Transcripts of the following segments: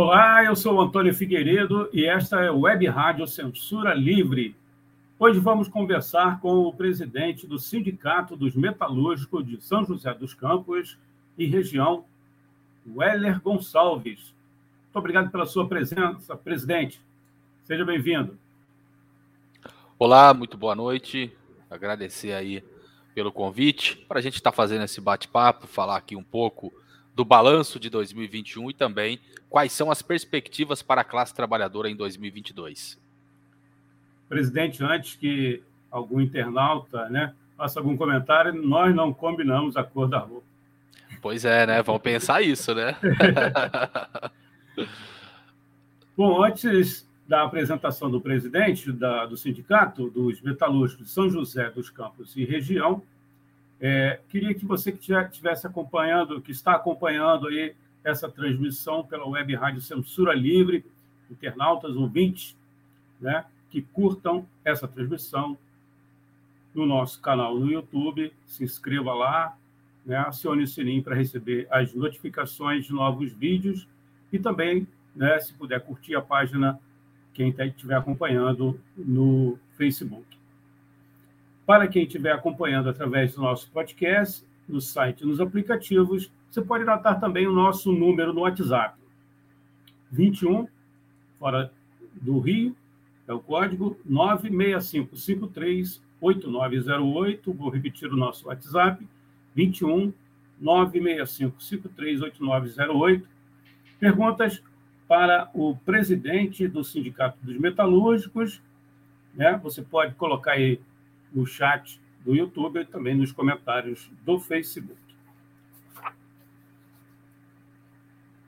Olá, eu sou Antônio Figueiredo e esta é Web Rádio Censura Livre. Hoje vamos conversar com o presidente do Sindicato dos Metalúrgicos de São José dos Campos e região, Weller Gonçalves. Muito obrigado pela sua presença, presidente. Seja bem-vindo. Olá, muito boa noite. Agradecer aí pelo convite para a gente estar tá fazendo esse bate-papo, falar aqui um pouco do balanço de 2021 e também quais são as perspectivas para a classe trabalhadora em 2022. Presidente, antes que algum internauta né, faça algum comentário, nós não combinamos a cor da roupa. Pois é, né? Vamos pensar isso, né? Bom, antes da apresentação do presidente da, do Sindicato dos Metalúrgicos de São José dos Campos e região, é, queria que você que estivesse acompanhando, que está acompanhando aí essa transmissão pela web rádio Censura Livre, internautas, ouvintes, né, que curtam essa transmissão no nosso canal no YouTube, se inscreva lá, né, acione o sininho para receber as notificações de novos vídeos e também, né, se puder curtir a página, quem estiver acompanhando no Facebook. Para quem estiver acompanhando através do nosso podcast, no site nos aplicativos, você pode notar também o nosso número no WhatsApp. 21, fora do Rio, é o código 965538908. Vou repetir o nosso WhatsApp, 21 965538908. Perguntas para o presidente do Sindicato dos Metalúrgicos. Né? Você pode colocar aí no chat do YouTube e também nos comentários do Facebook.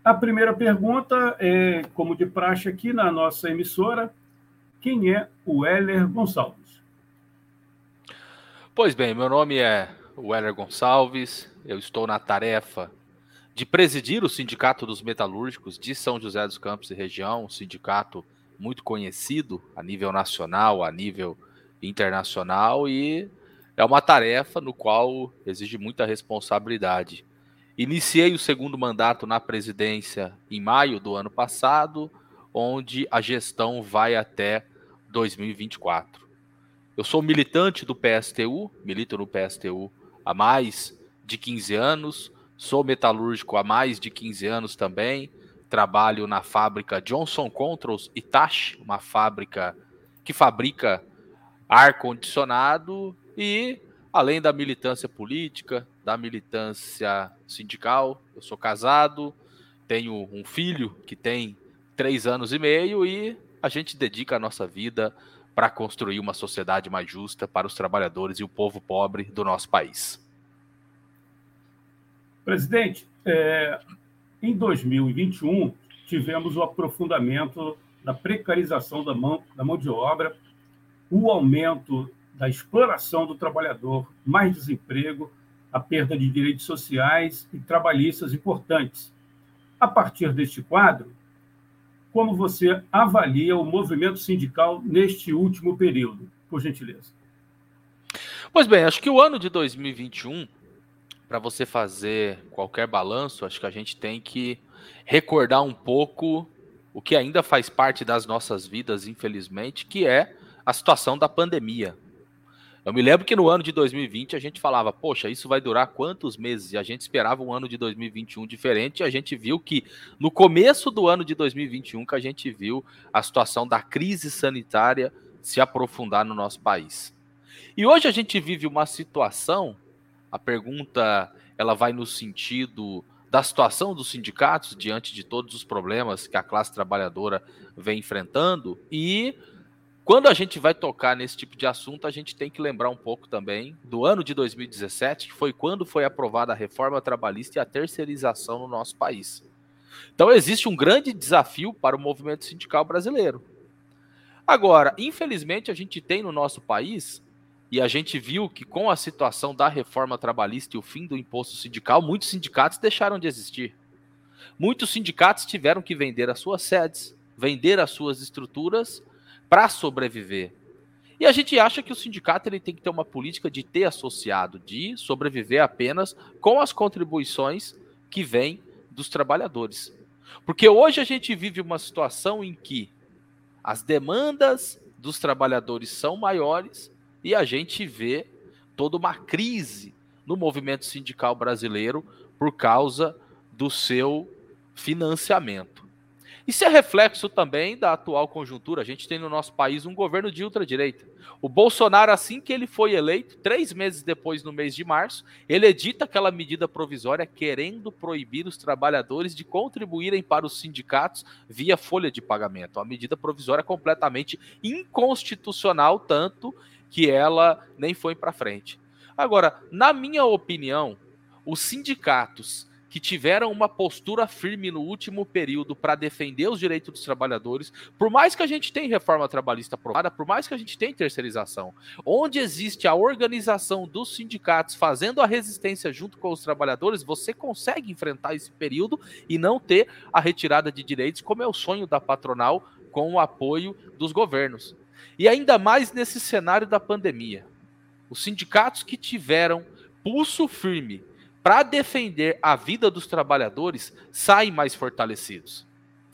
A primeira pergunta é, como de praxe aqui na nossa emissora, quem é o Heller Gonçalves? Pois bem, meu nome é Weller Gonçalves, eu estou na tarefa de presidir o Sindicato dos Metalúrgicos de São José dos Campos e região, um sindicato muito conhecido a nível nacional, a nível internacional e é uma tarefa no qual exige muita responsabilidade. Iniciei o segundo mandato na presidência em maio do ano passado, onde a gestão vai até 2024. Eu sou militante do PSTU, milito no PSTU há mais de 15 anos, sou metalúrgico há mais de 15 anos também, trabalho na fábrica Johnson Controls Itachi, uma fábrica que fabrica ar-condicionado e, além da militância política, da militância sindical, eu sou casado, tenho um filho que tem três anos e meio e a gente dedica a nossa vida para construir uma sociedade mais justa para os trabalhadores e o povo pobre do nosso país. Presidente, é, em 2021 tivemos o aprofundamento da precarização da mão, da mão de obra o aumento da exploração do trabalhador, mais desemprego, a perda de direitos sociais e trabalhistas importantes. A partir deste quadro, como você avalia o movimento sindical neste último período, por gentileza? Pois bem, acho que o ano de 2021, para você fazer qualquer balanço, acho que a gente tem que recordar um pouco o que ainda faz parte das nossas vidas, infelizmente, que é a situação da pandemia. Eu me lembro que no ano de 2020 a gente falava, poxa, isso vai durar quantos meses? E a gente esperava um ano de 2021 diferente, e a gente viu que no começo do ano de 2021 que a gente viu a situação da crise sanitária se aprofundar no nosso país. E hoje a gente vive uma situação, a pergunta ela vai no sentido da situação dos sindicatos diante de todos os problemas que a classe trabalhadora vem enfrentando e quando a gente vai tocar nesse tipo de assunto, a gente tem que lembrar um pouco também do ano de 2017, que foi quando foi aprovada a reforma trabalhista e a terceirização no nosso país. Então existe um grande desafio para o movimento sindical brasileiro. Agora, infelizmente, a gente tem no nosso país, e a gente viu que com a situação da reforma trabalhista e o fim do imposto sindical, muitos sindicatos deixaram de existir. Muitos sindicatos tiveram que vender as suas sedes, vender as suas estruturas para sobreviver. E a gente acha que o sindicato ele tem que ter uma política de ter associado, de sobreviver apenas com as contribuições que vêm dos trabalhadores. Porque hoje a gente vive uma situação em que as demandas dos trabalhadores são maiores e a gente vê toda uma crise no movimento sindical brasileiro por causa do seu financiamento. Isso é reflexo também da atual conjuntura. A gente tem no nosso país um governo de ultradireita. O Bolsonaro, assim que ele foi eleito, três meses depois, no mês de março, ele edita aquela medida provisória querendo proibir os trabalhadores de contribuírem para os sindicatos via folha de pagamento. Uma medida provisória completamente inconstitucional, tanto que ela nem foi para frente. Agora, na minha opinião, os sindicatos que tiveram uma postura firme no último período para defender os direitos dos trabalhadores, por mais que a gente tenha reforma trabalhista aprovada, por mais que a gente tenha terceirização, onde existe a organização dos sindicatos fazendo a resistência junto com os trabalhadores, você consegue enfrentar esse período e não ter a retirada de direitos, como é o sonho da patronal com o apoio dos governos. E ainda mais nesse cenário da pandemia. Os sindicatos que tiveram pulso firme para defender a vida dos trabalhadores saem mais fortalecidos.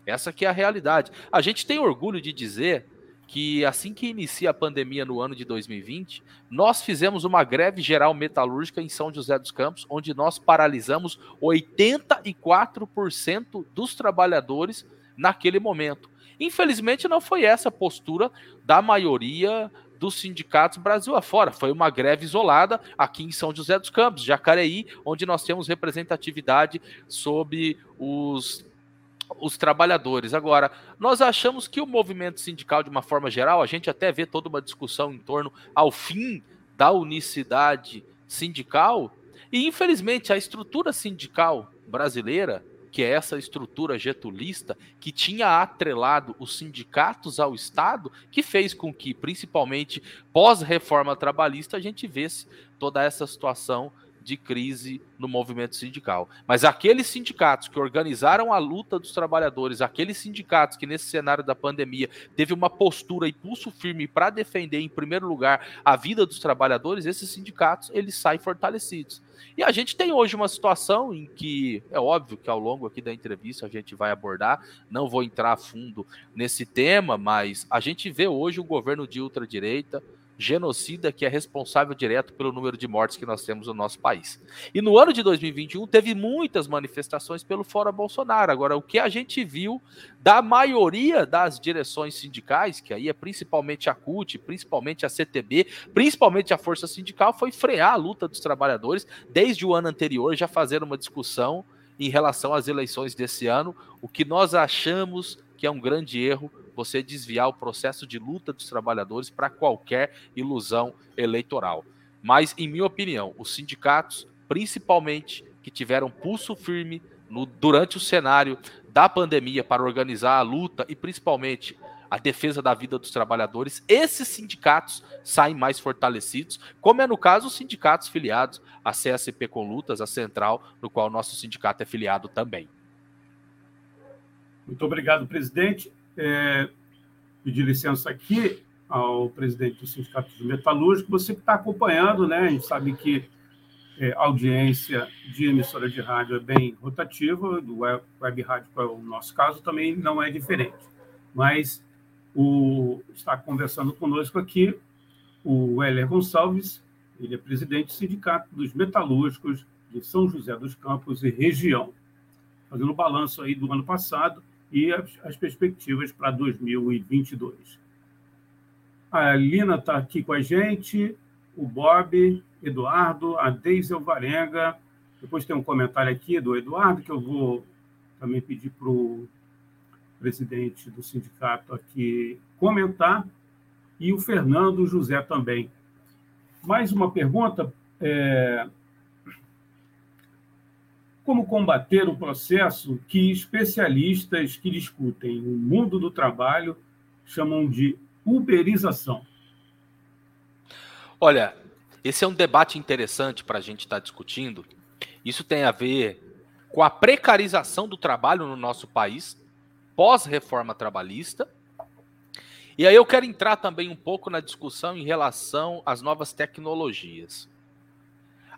Essa que é a realidade. A gente tem orgulho de dizer que assim que inicia a pandemia no ano de 2020, nós fizemos uma greve geral metalúrgica em São José dos Campos, onde nós paralisamos 84% dos trabalhadores naquele momento. Infelizmente não foi essa a postura da maioria dos sindicatos Brasil afora. Foi uma greve isolada aqui em São José dos Campos, Jacareí, onde nós temos representatividade sobre os os trabalhadores. Agora, nós achamos que o movimento sindical, de uma forma geral, a gente até vê toda uma discussão em torno ao fim da unicidade sindical, e infelizmente a estrutura sindical brasileira que é essa estrutura getulista que tinha atrelado os sindicatos ao Estado, que fez com que, principalmente pós-reforma trabalhista, a gente visse toda essa situação de crise no movimento sindical. Mas aqueles sindicatos que organizaram a luta dos trabalhadores, aqueles sindicatos que nesse cenário da pandemia teve uma postura e pulso firme para defender em primeiro lugar a vida dos trabalhadores, esses sindicatos eles saem fortalecidos. E a gente tem hoje uma situação em que é óbvio que ao longo aqui da entrevista a gente vai abordar, não vou entrar a fundo nesse tema, mas a gente vê hoje um governo de ultradireita, genocida que é responsável direto pelo número de mortes que nós temos no nosso país. E no ano de 2021 teve muitas manifestações pelo Fora Bolsonaro. Agora, o que a gente viu da maioria das direções sindicais, que aí é principalmente a CUT, principalmente a CTB, principalmente a Força Sindical, foi frear a luta dos trabalhadores desde o ano anterior, já fazer uma discussão em relação às eleições desse ano, o que nós achamos que é um grande erro você desviar o processo de luta dos trabalhadores para qualquer ilusão eleitoral. Mas, em minha opinião, os sindicatos, principalmente, que tiveram pulso firme no, durante o cenário da pandemia para organizar a luta e principalmente a defesa da vida dos trabalhadores, esses sindicatos saem mais fortalecidos, como é no caso os sindicatos filiados à CSP com Lutas, a central, no qual o nosso sindicato é filiado também. Muito obrigado, presidente. É, pedir licença aqui ao presidente do Sindicato de Metalúrgico, você que está acompanhando, né? A gente sabe que é, audiência de emissora de rádio é bem rotativa, do web, web rádio, para o nosso caso, também não é diferente. Mas o, está conversando conosco aqui o Heller Gonçalves, ele é presidente do Sindicato dos Metalúrgicos de São José dos Campos e região, fazendo o balanço aí do ano passado e as, as perspectivas para 2022. A Lina está aqui com a gente, o Bob, Eduardo, a Deise Alvarenga. Depois tem um comentário aqui do Eduardo, que eu vou também pedir para o presidente do sindicato aqui comentar. e o Fernando José também. Mais uma pergunta. É... Como combater o processo que especialistas que discutem o mundo do trabalho chamam de uberização? Olha, esse é um debate interessante para a gente estar tá discutindo. Isso tem a ver com a precarização do trabalho no nosso país, pós-reforma trabalhista. E aí eu quero entrar também um pouco na discussão em relação às novas tecnologias.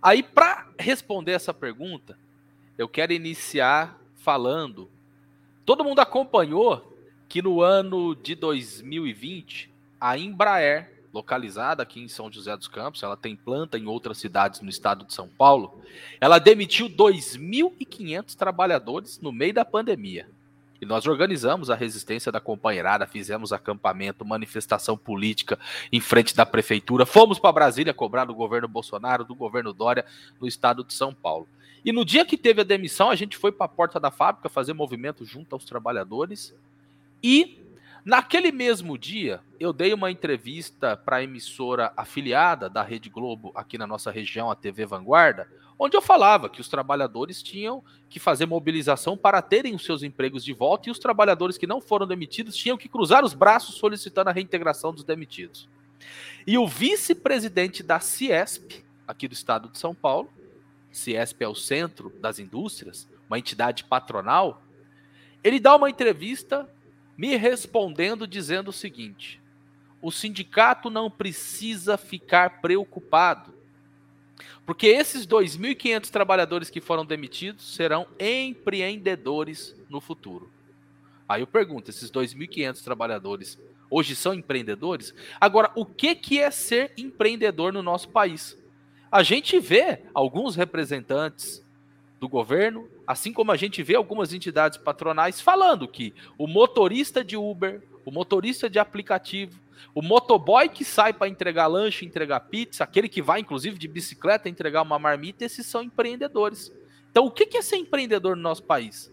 Aí, para responder essa pergunta, eu quero iniciar falando. Todo mundo acompanhou que no ano de 2020, a Embraer localizada aqui em São José dos Campos, ela tem planta em outras cidades no estado de São Paulo, ela demitiu 2.500 trabalhadores no meio da pandemia. E nós organizamos a resistência da companheirada, fizemos acampamento, manifestação política em frente da prefeitura, fomos para Brasília cobrar do governo Bolsonaro, do governo Dória, no estado de São Paulo. E no dia que teve a demissão, a gente foi para a porta da fábrica fazer movimento junto aos trabalhadores e Naquele mesmo dia, eu dei uma entrevista para a emissora afiliada da Rede Globo aqui na nossa região, a TV Vanguarda, onde eu falava que os trabalhadores tinham que fazer mobilização para terem os seus empregos de volta e os trabalhadores que não foram demitidos tinham que cruzar os braços solicitando a reintegração dos demitidos. E o vice-presidente da Ciesp, aqui do estado de São Paulo, Ciesp é o Centro das Indústrias, uma entidade patronal, ele dá uma entrevista me respondendo dizendo o seguinte: o sindicato não precisa ficar preocupado, porque esses 2.500 trabalhadores que foram demitidos serão empreendedores no futuro. Aí eu pergunto: esses 2.500 trabalhadores hoje são empreendedores? Agora, o que, que é ser empreendedor no nosso país? A gente vê alguns representantes do governo, assim como a gente vê algumas entidades patronais falando que o motorista de Uber, o motorista de aplicativo, o motoboy que sai para entregar lanche, entregar pizza, aquele que vai inclusive de bicicleta entregar uma marmita, esses são empreendedores. Então, o que é ser empreendedor no nosso país?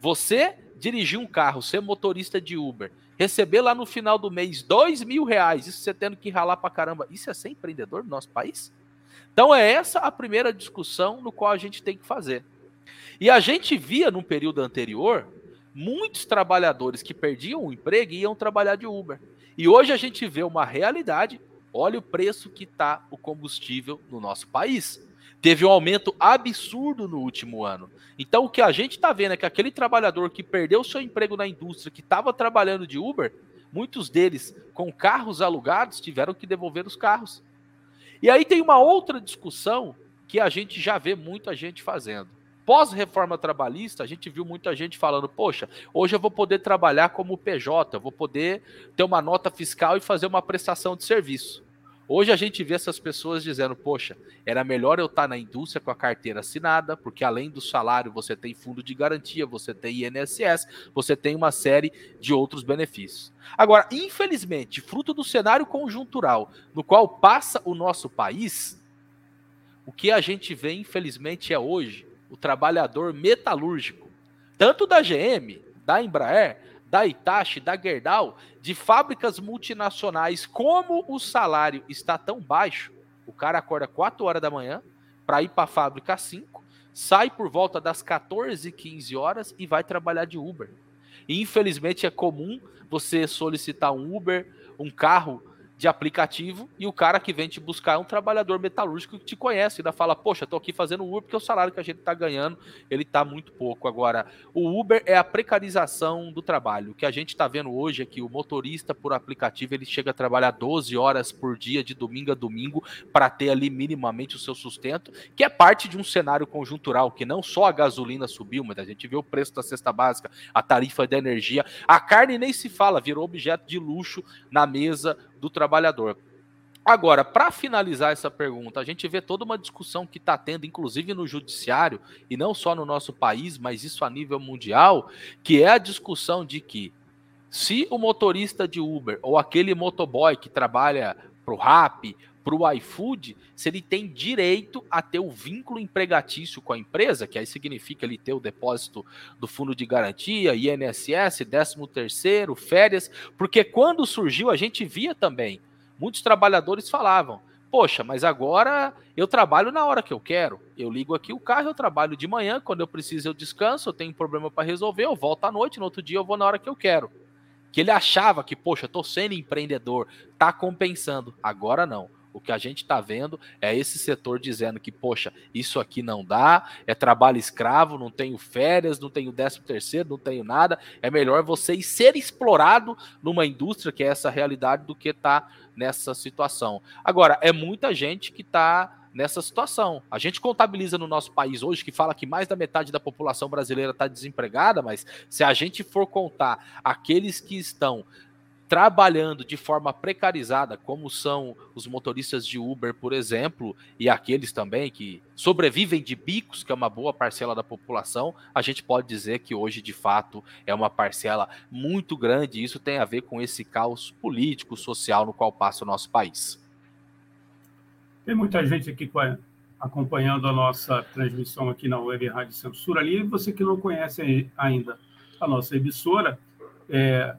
Você dirigir um carro, ser motorista de Uber, receber lá no final do mês dois mil reais, isso você tendo que ralar para caramba, isso é ser empreendedor no nosso país? Então é essa a primeira discussão no qual a gente tem que fazer. E a gente via no período anterior muitos trabalhadores que perdiam o emprego iam trabalhar de Uber. E hoje a gente vê uma realidade. Olha o preço que está o combustível no nosso país. Teve um aumento absurdo no último ano. Então o que a gente está vendo é que aquele trabalhador que perdeu seu emprego na indústria, que estava trabalhando de Uber, muitos deles com carros alugados tiveram que devolver os carros. E aí tem uma outra discussão que a gente já vê muita gente fazendo. Pós-reforma trabalhista, a gente viu muita gente falando: poxa, hoje eu vou poder trabalhar como PJ, vou poder ter uma nota fiscal e fazer uma prestação de serviço. Hoje a gente vê essas pessoas dizendo: poxa, era melhor eu estar na indústria com a carteira assinada, porque além do salário você tem fundo de garantia, você tem INSS, você tem uma série de outros benefícios. Agora, infelizmente, fruto do cenário conjuntural no qual passa o nosso país, o que a gente vê, infelizmente, é hoje o trabalhador metalúrgico, tanto da GM, da Embraer, da Itachi, da Gerdau, de fábricas multinacionais, como o salário está tão baixo, o cara acorda 4 horas da manhã para ir para a fábrica às 5, sai por volta das 14, 15 horas e vai trabalhar de Uber. E, infelizmente é comum você solicitar um Uber, um carro de aplicativo e o cara que vem te buscar é um trabalhador metalúrgico que te conhece, ainda fala, poxa, tô aqui fazendo Uber porque o salário que a gente tá ganhando, ele tá muito pouco. Agora, o Uber é a precarização do trabalho. O que a gente tá vendo hoje é que o motorista por aplicativo, ele chega a trabalhar 12 horas por dia, de domingo a domingo, para ter ali minimamente o seu sustento, que é parte de um cenário conjuntural, que não só a gasolina subiu, mas a gente vê o preço da cesta básica, a tarifa da energia, a carne nem se fala, virou objeto de luxo na mesa do trabalhador. Agora, para finalizar essa pergunta, a gente vê toda uma discussão que está tendo, inclusive no judiciário, e não só no nosso país, mas isso a nível mundial, que é a discussão de que se o motorista de Uber ou aquele motoboy que trabalha para o RAP, para o iFood se ele tem direito a ter o vínculo empregatício com a empresa, que aí significa ele ter o depósito do fundo de garantia, INSS, 13 terceiro, férias, porque quando surgiu a gente via também, muitos trabalhadores falavam, poxa, mas agora eu trabalho na hora que eu quero, eu ligo aqui o carro, eu trabalho de manhã, quando eu preciso eu descanso, eu tenho um problema para resolver, eu volto à noite, no outro dia eu vou na hora que eu quero. Que ele achava que, poxa, tô sendo empreendedor, tá compensando. Agora não o que a gente está vendo é esse setor dizendo que, poxa, isso aqui não dá, é trabalho escravo, não tenho férias, não tenho décimo terceiro, não tenho nada. É melhor você ser explorado numa indústria que é essa realidade do que estar tá nessa situação. Agora, é muita gente que está nessa situação. A gente contabiliza no nosso país hoje que fala que mais da metade da população brasileira está desempregada, mas se a gente for contar aqueles que estão trabalhando de forma precarizada, como são os motoristas de Uber, por exemplo, e aqueles também que sobrevivem de bicos, que é uma boa parcela da população, a gente pode dizer que hoje, de fato, é uma parcela muito grande, e isso tem a ver com esse caos político, social no qual passa o nosso país. Tem muita gente aqui acompanhando a nossa transmissão aqui na Web Rádio Censura Livre. Você que não conhece ainda a nossa emissora, é,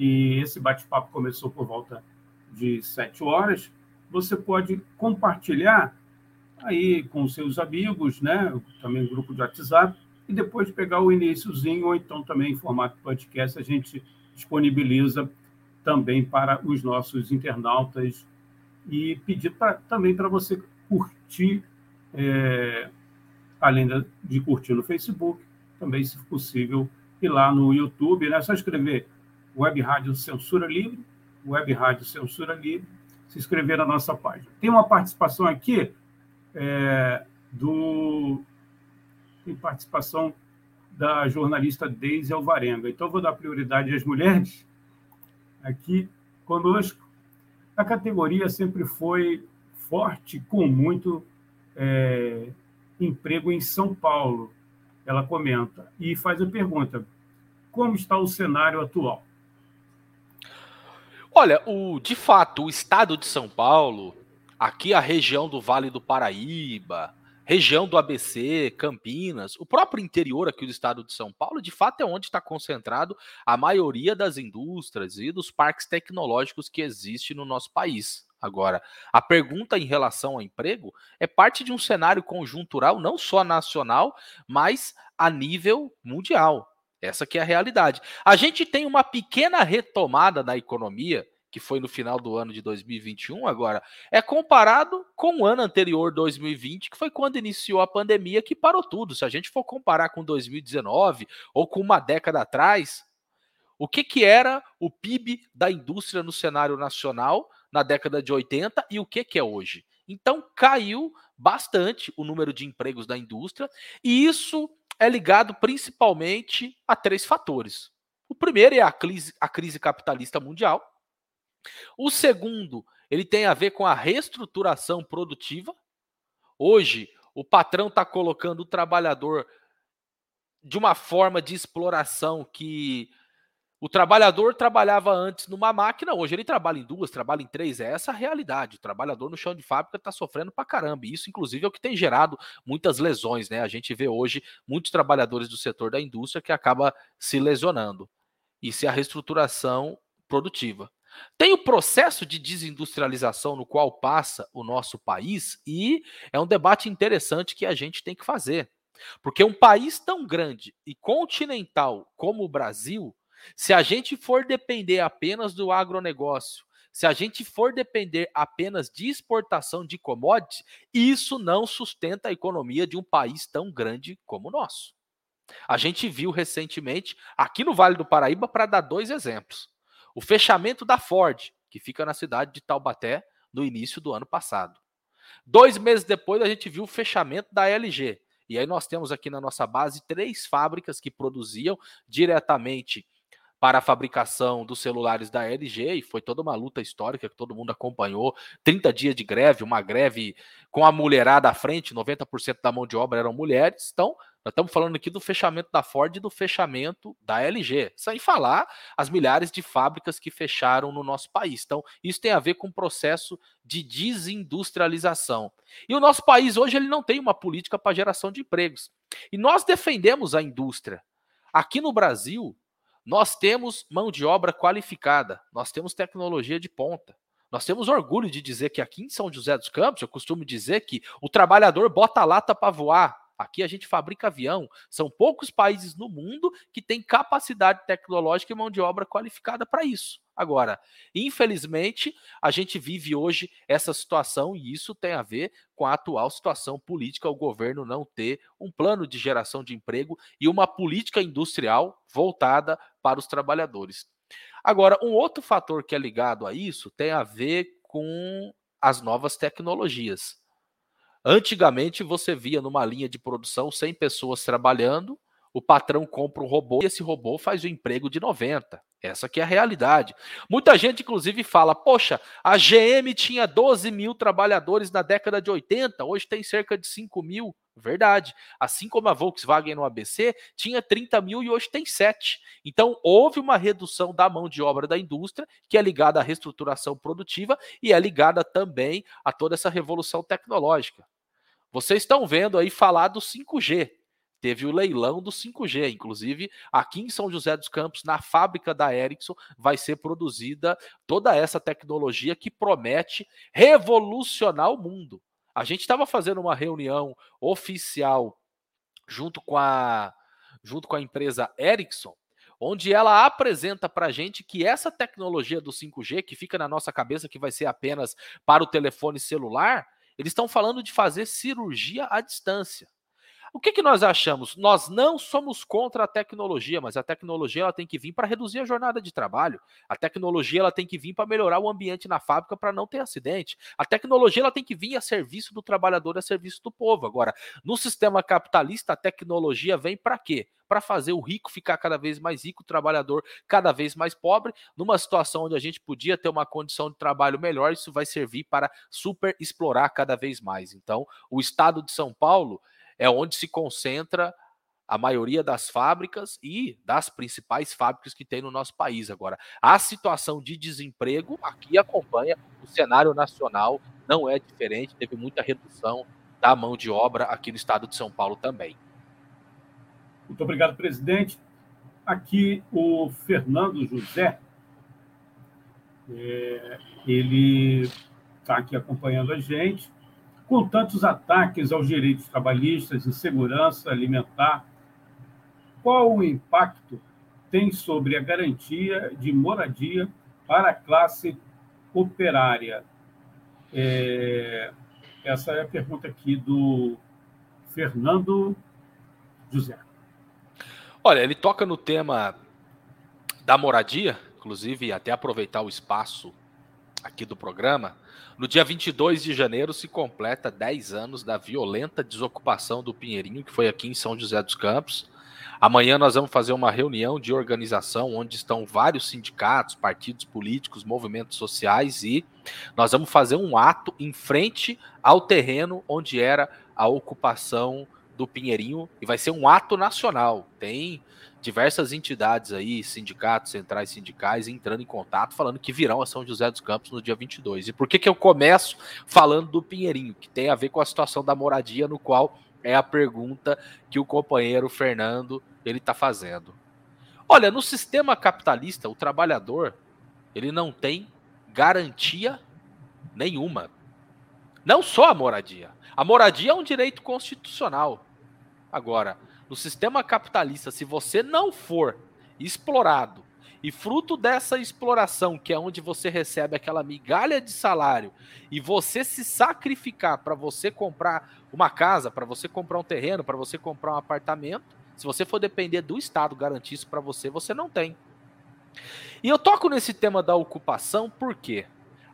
e esse bate-papo começou por volta de sete horas. Você pode compartilhar aí com seus amigos, né? Também grupo de WhatsApp, e depois pegar o iníciozinho, ou então também em formato podcast, a gente disponibiliza também para os nossos internautas e pedir pra, também para você curtir, é, além de curtir no Facebook, também, se possível, ir lá no YouTube, né? Só escrever Web Rádio Censura Livre, Web Rádio Censura Livre, se inscrever na nossa página. Tem uma participação aqui é, do. Tem participação da jornalista Deise Alvarenga. Então, vou dar prioridade às mulheres aqui conosco. A categoria sempre foi forte, com muito é, emprego em São Paulo. Ela comenta e faz a pergunta: como está o cenário atual? Olha, o, de fato, o estado de São Paulo, aqui a região do Vale do Paraíba, região do ABC, Campinas, o próprio interior aqui do estado de São Paulo, de fato é onde está concentrado a maioria das indústrias e dos parques tecnológicos que existe no nosso país. Agora, a pergunta em relação ao emprego é parte de um cenário conjuntural não só nacional, mas a nível mundial. Essa que é a realidade. A gente tem uma pequena retomada na economia, que foi no final do ano de 2021 agora, é comparado com o ano anterior, 2020, que foi quando iniciou a pandemia, que parou tudo. Se a gente for comparar com 2019 ou com uma década atrás, o que, que era o PIB da indústria no cenário nacional na década de 80 e o que, que é hoje? Então caiu bastante o número de empregos da indústria, e isso é ligado principalmente a três fatores. O primeiro é a crise, a crise capitalista mundial. O segundo, ele tem a ver com a reestruturação produtiva. Hoje, o patrão está colocando o trabalhador de uma forma de exploração que o trabalhador trabalhava antes numa máquina, hoje ele trabalha em duas, trabalha em três. É essa a realidade. O trabalhador no chão de fábrica está sofrendo pra caramba. E isso, inclusive, é o que tem gerado muitas lesões, né? A gente vê hoje muitos trabalhadores do setor da indústria que acaba se lesionando. Isso é a reestruturação produtiva. Tem o processo de desindustrialização no qual passa o nosso país, e é um debate interessante que a gente tem que fazer. Porque um país tão grande e continental como o Brasil se a gente for depender apenas do agronegócio, se a gente for depender apenas de exportação de commodities, isso não sustenta a economia de um país tão grande como o nosso. A gente viu recentemente, aqui no Vale do Paraíba, para dar dois exemplos: o fechamento da Ford, que fica na cidade de Taubaté, no início do ano passado. Dois meses depois, a gente viu o fechamento da LG. E aí nós temos aqui na nossa base três fábricas que produziam diretamente para a fabricação dos celulares da LG, e foi toda uma luta histórica que todo mundo acompanhou. 30 dias de greve, uma greve com a mulherada à frente, 90% da mão de obra eram mulheres. Então, nós estamos falando aqui do fechamento da Ford e do fechamento da LG. Sem falar as milhares de fábricas que fecharam no nosso país. Então, isso tem a ver com o processo de desindustrialização. E o nosso país hoje ele não tem uma política para geração de empregos. E nós defendemos a indústria. Aqui no Brasil, nós temos mão de obra qualificada, nós temos tecnologia de ponta. Nós temos orgulho de dizer que aqui em São José dos Campos, eu costumo dizer que o trabalhador bota a lata para voar. Aqui a gente fabrica avião. São poucos países no mundo que têm capacidade tecnológica e mão de obra qualificada para isso. Agora, infelizmente, a gente vive hoje essa situação e isso tem a ver com a atual situação política, o governo não ter um plano de geração de emprego e uma política industrial voltada para os trabalhadores. Agora, um outro fator que é ligado a isso tem a ver com as novas tecnologias. Antigamente você via numa linha de produção 100 pessoas trabalhando, o patrão compra um robô e esse robô faz o emprego de 90. Essa que é a realidade. Muita gente, inclusive, fala: poxa, a GM tinha 12 mil trabalhadores na década de 80, hoje tem cerca de 5 mil. Verdade. Assim como a Volkswagen no ABC tinha 30 mil e hoje tem 7. Então, houve uma redução da mão de obra da indústria, que é ligada à reestruturação produtiva e é ligada também a toda essa revolução tecnológica. Vocês estão vendo aí falar do 5G teve o leilão do 5G. Inclusive, aqui em São José dos Campos, na fábrica da Ericsson, vai ser produzida toda essa tecnologia que promete revolucionar o mundo. A gente estava fazendo uma reunião oficial junto com a, junto com a empresa Ericsson, onde ela apresenta para a gente que essa tecnologia do 5G, que fica na nossa cabeça que vai ser apenas para o telefone celular, eles estão falando de fazer cirurgia à distância. O que, que nós achamos? Nós não somos contra a tecnologia, mas a tecnologia ela tem que vir para reduzir a jornada de trabalho. A tecnologia ela tem que vir para melhorar o ambiente na fábrica para não ter acidente. A tecnologia ela tem que vir a serviço do trabalhador, a serviço do povo. Agora, no sistema capitalista, a tecnologia vem para quê? Para fazer o rico ficar cada vez mais rico, o trabalhador cada vez mais pobre. Numa situação onde a gente podia ter uma condição de trabalho melhor, isso vai servir para super explorar cada vez mais. Então, o estado de São Paulo é onde se concentra a maioria das fábricas e das principais fábricas que tem no nosso país. Agora, a situação de desemprego aqui acompanha o cenário nacional, não é diferente, teve muita redução da mão de obra aqui no estado de São Paulo também. Muito obrigado, presidente. Aqui o Fernando José, é, ele está aqui acompanhando a gente com tantos ataques aos direitos trabalhistas, insegurança alimentar, qual o impacto tem sobre a garantia de moradia para a classe operária? É, essa é a pergunta aqui do Fernando José. Olha, ele toca no tema da moradia, inclusive até aproveitar o espaço aqui do programa. No dia 22 de janeiro se completa 10 anos da violenta desocupação do Pinheirinho, que foi aqui em São José dos Campos. Amanhã nós vamos fazer uma reunião de organização onde estão vários sindicatos, partidos políticos, movimentos sociais e nós vamos fazer um ato em frente ao terreno onde era a ocupação do Pinheirinho e vai ser um ato nacional. Tem diversas entidades aí, sindicatos, centrais sindicais, entrando em contato, falando que virão a São José dos Campos no dia 22. E por que, que eu começo falando do Pinheirinho? Que tem a ver com a situação da moradia, no qual é a pergunta que o companheiro Fernando ele está fazendo. Olha, no sistema capitalista, o trabalhador ele não tem garantia nenhuma. Não só a moradia. A moradia é um direito constitucional. Agora, no sistema capitalista, se você não for explorado e fruto dessa exploração, que é onde você recebe aquela migalha de salário, e você se sacrificar para você comprar uma casa, para você comprar um terreno, para você comprar um apartamento, se você for depender do Estado garantir isso para você, você não tem. E eu toco nesse tema da ocupação porque,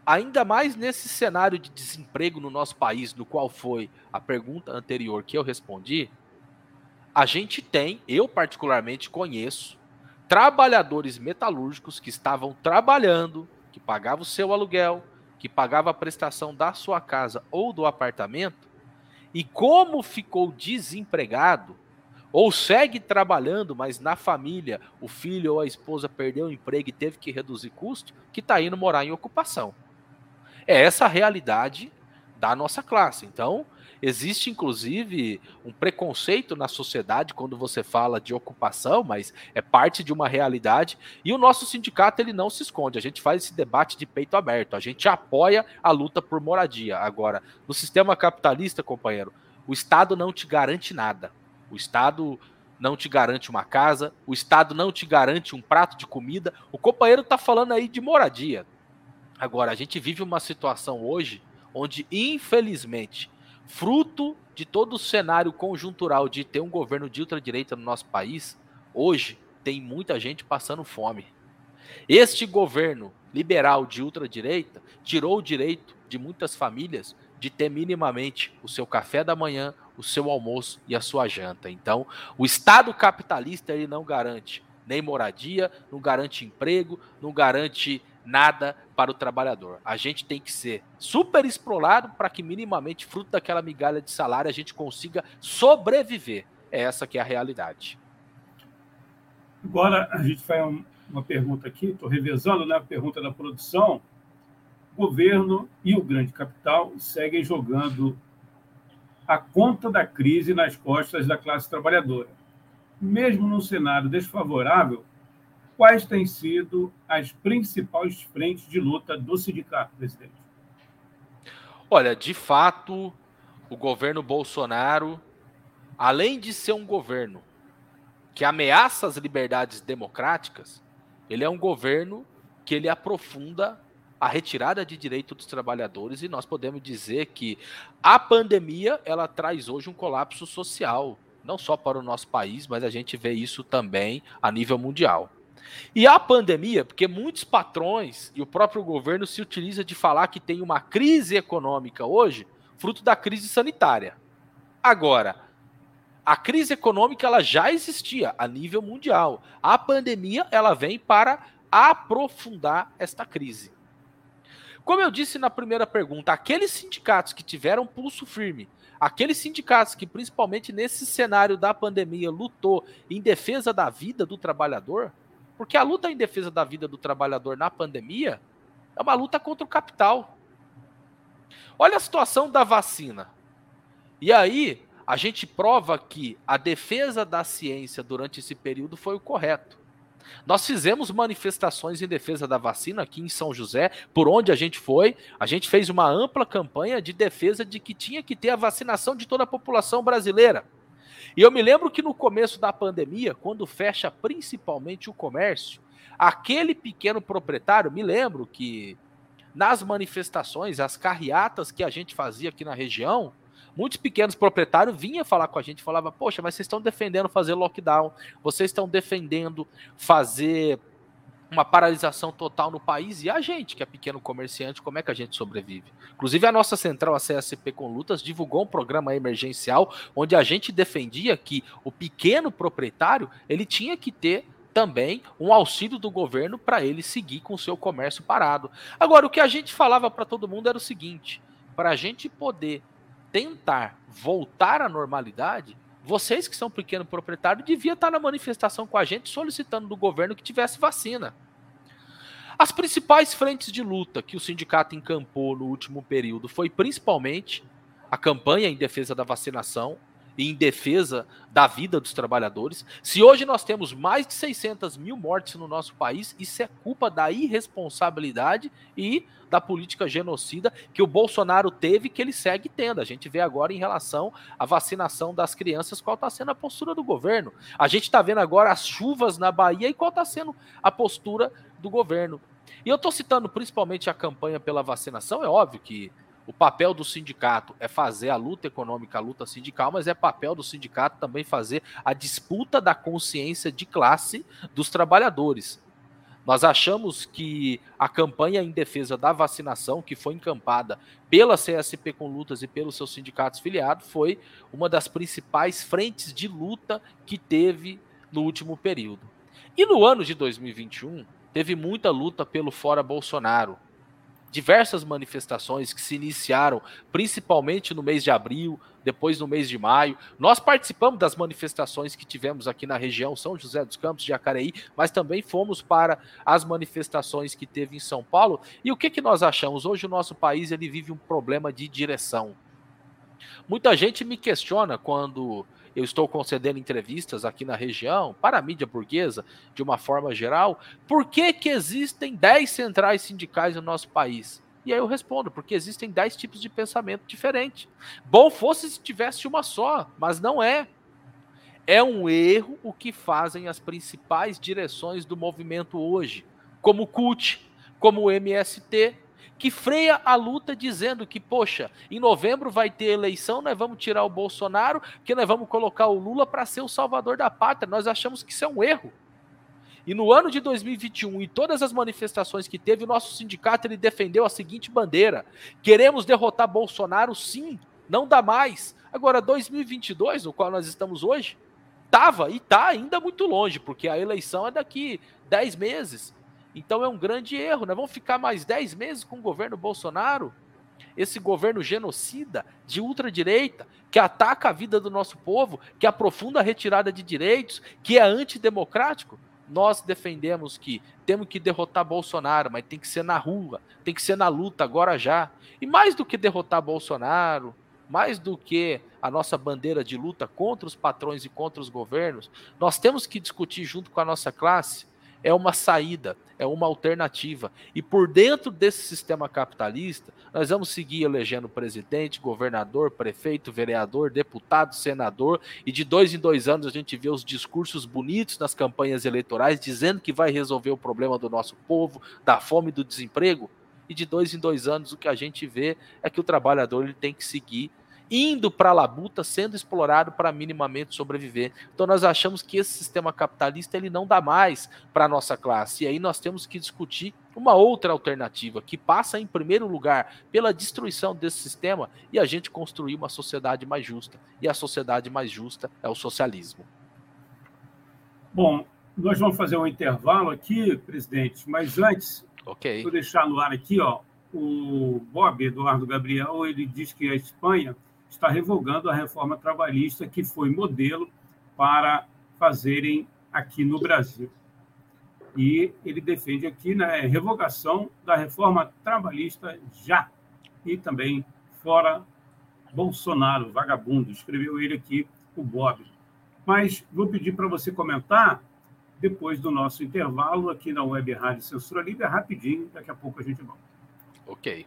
ainda mais nesse cenário de desemprego no nosso país, no qual foi a pergunta anterior que eu respondi, a gente tem, eu particularmente conheço, trabalhadores metalúrgicos que estavam trabalhando, que pagavam o seu aluguel, que pagava a prestação da sua casa ou do apartamento, e como ficou desempregado, ou segue trabalhando, mas na família o filho ou a esposa perdeu o emprego e teve que reduzir custo, que está indo morar em ocupação. É essa a realidade da nossa classe. Então, existe inclusive um preconceito na sociedade quando você fala de ocupação, mas é parte de uma realidade. E o nosso sindicato ele não se esconde. A gente faz esse debate de peito aberto. A gente apoia a luta por moradia. Agora, no sistema capitalista, companheiro, o Estado não te garante nada. O Estado não te garante uma casa, o Estado não te garante um prato de comida. O companheiro está falando aí de moradia. Agora, a gente vive uma situação hoje onde, infelizmente, fruto de todo o cenário conjuntural de ter um governo de ultradireita no nosso país, hoje tem muita gente passando fome. Este governo liberal de ultradireita tirou o direito de muitas famílias de ter minimamente o seu café da manhã, o seu almoço e a sua janta. Então, o Estado capitalista ele não garante nem moradia, não garante emprego, não garante nada para o trabalhador. A gente tem que ser super explorado para que minimamente, fruto daquela migalha de salário, a gente consiga sobreviver. É essa que é a realidade. Agora a gente faz uma pergunta aqui, estou revezando né, a pergunta da produção. O governo e o grande capital seguem jogando a conta da crise nas costas da classe trabalhadora. Mesmo num cenário desfavorável, quais têm sido as principais frentes de luta do sindicato, presidente? Olha, de fato, o governo Bolsonaro, além de ser um governo que ameaça as liberdades democráticas, ele é um governo que ele aprofunda a retirada de direito dos trabalhadores e nós podemos dizer que a pandemia ela traz hoje um colapso social, não só para o nosso país, mas a gente vê isso também a nível mundial. E a pandemia, porque muitos patrões e o próprio governo se utiliza de falar que tem uma crise econômica hoje, fruto da crise sanitária. Agora, a crise econômica ela já existia a nível mundial. A pandemia ela vem para aprofundar esta crise. Como eu disse na primeira pergunta, aqueles sindicatos que tiveram pulso firme, aqueles sindicatos que, principalmente nesse cenário da pandemia, lutou em defesa da vida do trabalhador, porque a luta em defesa da vida do trabalhador na pandemia é uma luta contra o capital. Olha a situação da vacina. E aí, a gente prova que a defesa da ciência durante esse período foi o correto. Nós fizemos manifestações em defesa da vacina aqui em São José, por onde a gente foi. A gente fez uma ampla campanha de defesa de que tinha que ter a vacinação de toda a população brasileira. E eu me lembro que no começo da pandemia, quando fecha principalmente o comércio, aquele pequeno proprietário, me lembro que nas manifestações, as carreatas que a gente fazia aqui na região, muitos pequenos proprietários vinham falar com a gente, falava: "Poxa, mas vocês estão defendendo fazer lockdown, vocês estão defendendo fazer uma paralisação total no país e a gente, que é pequeno comerciante, como é que a gente sobrevive? Inclusive a nossa central, a CSP com Lutas, divulgou um programa emergencial onde a gente defendia que o pequeno proprietário, ele tinha que ter também um auxílio do governo para ele seguir com o seu comércio parado. Agora, o que a gente falava para todo mundo era o seguinte: para a gente poder tentar voltar à normalidade, vocês que são pequeno proprietário devia estar na manifestação com a gente solicitando do governo que tivesse vacina. As principais frentes de luta que o sindicato encampou no último período foi principalmente a campanha em defesa da vacinação, e em defesa da vida dos trabalhadores. Se hoje nós temos mais de 600 mil mortes no nosso país, isso é culpa da irresponsabilidade e da política genocida que o Bolsonaro teve que ele segue tendo. A gente vê agora em relação à vacinação das crianças qual está sendo a postura do governo. A gente está vendo agora as chuvas na Bahia e qual está sendo a postura do governo. E eu estou citando principalmente a campanha pela vacinação, é óbvio que o papel do sindicato é fazer a luta econômica, a luta sindical, mas é papel do sindicato também fazer a disputa da consciência de classe dos trabalhadores. Nós achamos que a campanha em defesa da vacinação, que foi encampada pela CSP com lutas e pelos seus sindicatos filiados, foi uma das principais frentes de luta que teve no último período. E no ano de 2021, teve muita luta pelo fora Bolsonaro. Diversas manifestações que se iniciaram principalmente no mês de abril, depois no mês de maio. Nós participamos das manifestações que tivemos aqui na região São José dos Campos, Jacareí, mas também fomos para as manifestações que teve em São Paulo. E o que, que nós achamos? Hoje o nosso país ele vive um problema de direção. Muita gente me questiona quando eu estou concedendo entrevistas aqui na região, para a mídia burguesa, de uma forma geral, por que, que existem 10 centrais sindicais no nosso país? E aí eu respondo, porque existem 10 tipos de pensamento diferentes. Bom fosse se tivesse uma só, mas não é. É um erro o que fazem as principais direções do movimento hoje, como o CUT, como o MST, que freia a luta dizendo que, poxa, em novembro vai ter eleição, nós vamos tirar o Bolsonaro, que nós vamos colocar o Lula para ser o salvador da pátria. Nós achamos que isso é um erro. E no ano de 2021, em todas as manifestações que teve, o nosso sindicato ele defendeu a seguinte bandeira: queremos derrotar Bolsonaro, sim, não dá mais. Agora, 2022, no qual nós estamos hoje, estava e está ainda muito longe, porque a eleição é daqui 10 meses. Então é um grande erro. Nós vamos ficar mais 10 meses com o governo Bolsonaro? Esse governo genocida de ultradireita, que ataca a vida do nosso povo, que aprofunda a retirada de direitos, que é antidemocrático? Nós defendemos que temos que derrotar Bolsonaro, mas tem que ser na rua, tem que ser na luta agora já. E mais do que derrotar Bolsonaro, mais do que a nossa bandeira de luta contra os patrões e contra os governos, nós temos que discutir junto com a nossa classe é uma saída, é uma alternativa. E por dentro desse sistema capitalista, nós vamos seguir elegendo presidente, governador, prefeito, vereador, deputado, senador, e de dois em dois anos a gente vê os discursos bonitos nas campanhas eleitorais dizendo que vai resolver o problema do nosso povo, da fome e do desemprego. E de dois em dois anos o que a gente vê é que o trabalhador ele tem que seguir indo para a labuta, sendo explorado para minimamente sobreviver. Então nós achamos que esse sistema capitalista ele não dá mais para a nossa classe. E aí nós temos que discutir uma outra alternativa que passa em primeiro lugar pela destruição desse sistema e a gente construir uma sociedade mais justa. E a sociedade mais justa é o socialismo. Bom, nós vamos fazer um intervalo aqui, presidente, mas antes, okay. vou deixar no ar aqui, ó, o Bob Eduardo Gabriel, ele diz que a Espanha está revogando a reforma trabalhista que foi modelo para fazerem aqui no Brasil. E ele defende aqui né, revogação da reforma trabalhista já e também fora Bolsonaro, vagabundo, escreveu ele aqui, o Bob. Mas vou pedir para você comentar depois do nosso intervalo aqui na Web Rádio Censura Livre, rapidinho, daqui a pouco a gente volta. Ok.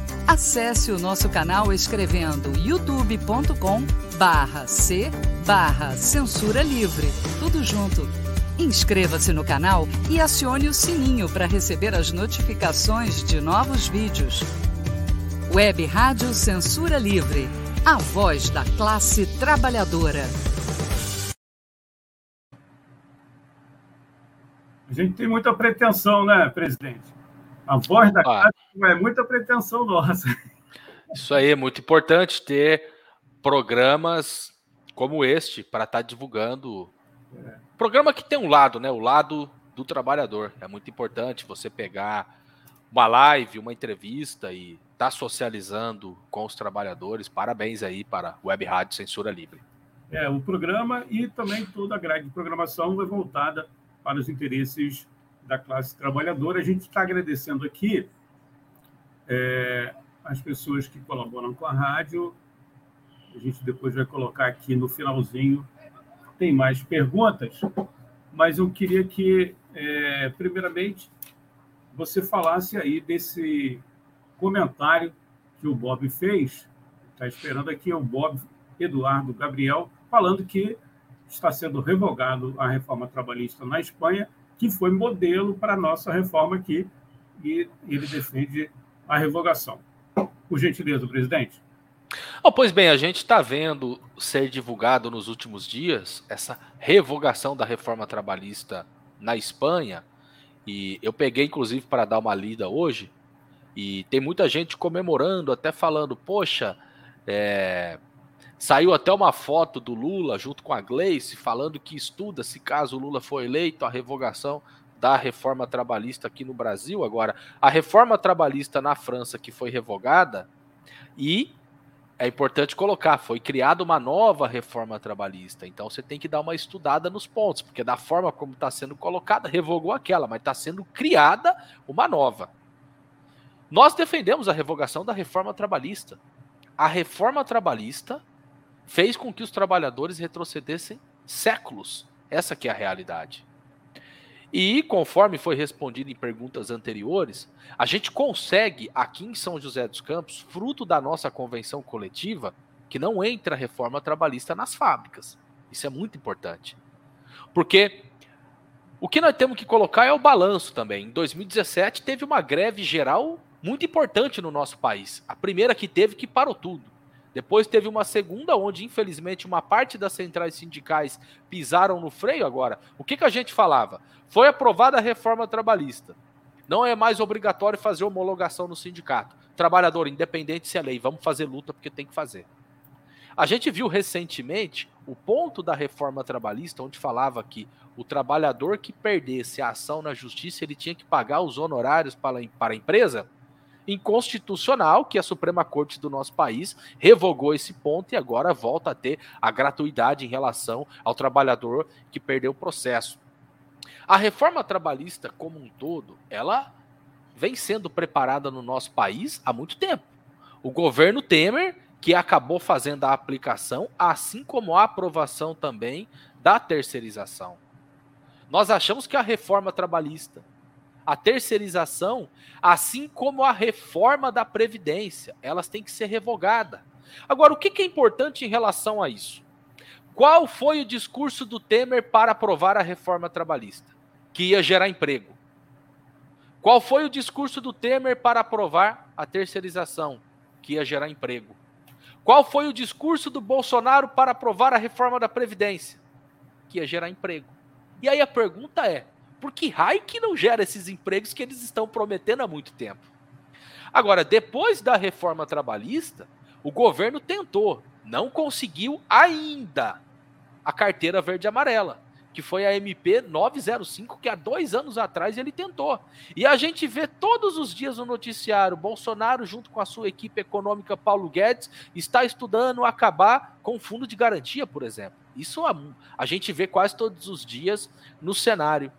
Acesse o nosso canal escrevendo youtube.com barra C barra Censura Livre. Tudo junto. Inscreva-se no canal e acione o sininho para receber as notificações de novos vídeos. Web Rádio Censura Livre. A voz da classe trabalhadora. A gente tem muita pretensão, né, presidente? A voz da casa é muita pretensão nossa. Isso aí é muito importante ter programas como este para estar tá divulgando. É. Programa que tem um lado, né? O lado do trabalhador. É muito importante você pegar uma live, uma entrevista e estar tá socializando com os trabalhadores. Parabéns aí para Web Rádio Censura Livre. É, o programa e também toda a grade de programação é voltada para os interesses da classe trabalhadora. A gente está agradecendo aqui é, as pessoas que colaboram com a rádio. A gente depois vai colocar aqui no finalzinho. Tem mais perguntas, mas eu queria que, é, primeiramente, você falasse aí desse comentário que o Bob fez. Está esperando aqui o Bob Eduardo Gabriel falando que está sendo revogado a reforma trabalhista na Espanha, que foi modelo para a nossa reforma aqui, e ele defende a revogação. Por gentileza, presidente. Oh, pois bem, a gente está vendo ser divulgado nos últimos dias essa revogação da reforma trabalhista na Espanha, e eu peguei inclusive para dar uma lida hoje, e tem muita gente comemorando, até falando, poxa, é, Saiu até uma foto do Lula junto com a Gleice falando que estuda se caso o Lula for eleito a revogação da reforma trabalhista aqui no Brasil. Agora, a reforma trabalhista na França que foi revogada e é importante colocar, foi criada uma nova reforma trabalhista. Então você tem que dar uma estudada nos pontos, porque da forma como está sendo colocada, revogou aquela, mas está sendo criada uma nova. Nós defendemos a revogação da reforma trabalhista. A reforma trabalhista fez com que os trabalhadores retrocedessem séculos. Essa que é a realidade. E conforme foi respondido em perguntas anteriores, a gente consegue aqui em São José dos Campos, fruto da nossa convenção coletiva, que não entra a reforma trabalhista nas fábricas. Isso é muito importante. Porque o que nós temos que colocar é o balanço também. Em 2017 teve uma greve geral muito importante no nosso país. A primeira que teve que parou tudo. Depois teve uma segunda, onde infelizmente uma parte das centrais sindicais pisaram no freio agora. O que, que a gente falava? Foi aprovada a reforma trabalhista. Não é mais obrigatório fazer homologação no sindicato. Trabalhador, independente se é lei, vamos fazer luta porque tem que fazer. A gente viu recentemente o ponto da reforma trabalhista, onde falava que o trabalhador que perdesse a ação na justiça, ele tinha que pagar os honorários para a empresa inconstitucional que a Suprema Corte do nosso país revogou esse ponto e agora volta a ter a gratuidade em relação ao trabalhador que perdeu o processo. A reforma trabalhista como um todo, ela vem sendo preparada no nosso país há muito tempo. O governo Temer que acabou fazendo a aplicação, assim como a aprovação também da terceirização. Nós achamos que a reforma trabalhista a terceirização, assim como a reforma da Previdência. Elas têm que ser revogadas. Agora, o que é importante em relação a isso? Qual foi o discurso do Temer para aprovar a reforma trabalhista? Que ia gerar emprego. Qual foi o discurso do Temer para aprovar a terceirização? Que ia gerar emprego. Qual foi o discurso do Bolsonaro para aprovar a reforma da Previdência? Que ia gerar emprego. E aí a pergunta é: por que raio que não gera esses empregos que eles estão prometendo há muito tempo? Agora, depois da reforma trabalhista, o governo tentou, não conseguiu ainda a carteira verde amarela, que foi a MP 905, que há dois anos atrás ele tentou. E a gente vê todos os dias no noticiário: Bolsonaro, junto com a sua equipe econômica Paulo Guedes, está estudando acabar com o fundo de garantia, por exemplo. Isso a, a gente vê quase todos os dias no cenário.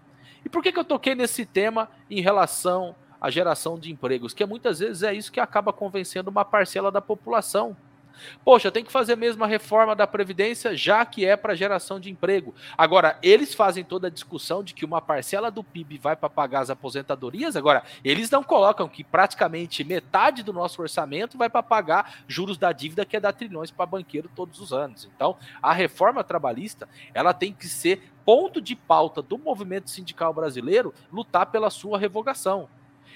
E por que, que eu toquei nesse tema em relação à geração de empregos? Que muitas vezes é isso que acaba convencendo uma parcela da população. Poxa, tem que fazer mesmo a reforma da Previdência, já que é para geração de emprego. Agora, eles fazem toda a discussão de que uma parcela do PIB vai para pagar as aposentadorias. Agora, eles não colocam que praticamente metade do nosso orçamento vai para pagar juros da dívida que é dar trilhões para banqueiro todos os anos. Então, a reforma trabalhista, ela tem que ser ponto de pauta do movimento sindical brasileiro lutar pela sua revogação.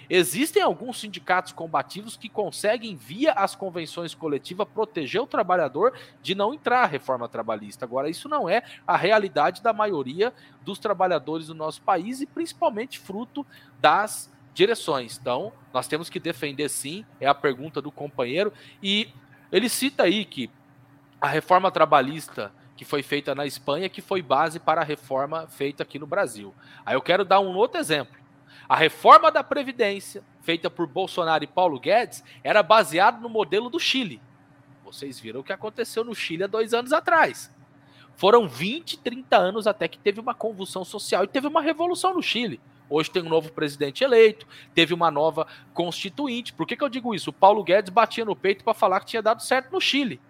Existem alguns sindicatos combativos que conseguem, via as convenções coletivas, proteger o trabalhador de não entrar a reforma trabalhista. Agora, isso não é a realidade da maioria dos trabalhadores do nosso país e principalmente fruto das direções. Então, nós temos que defender sim, é a pergunta do companheiro. E ele cita aí que a reforma trabalhista que foi feita na Espanha, que foi base para a reforma feita aqui no Brasil. Aí eu quero dar um outro exemplo. A reforma da Previdência, feita por Bolsonaro e Paulo Guedes, era baseada no modelo do Chile. Vocês viram o que aconteceu no Chile há dois anos atrás. Foram 20, 30 anos até que teve uma convulsão social e teve uma revolução no Chile. Hoje tem um novo presidente eleito, teve uma nova constituinte. Por que, que eu digo isso? O Paulo Guedes batia no peito para falar que tinha dado certo no Chile.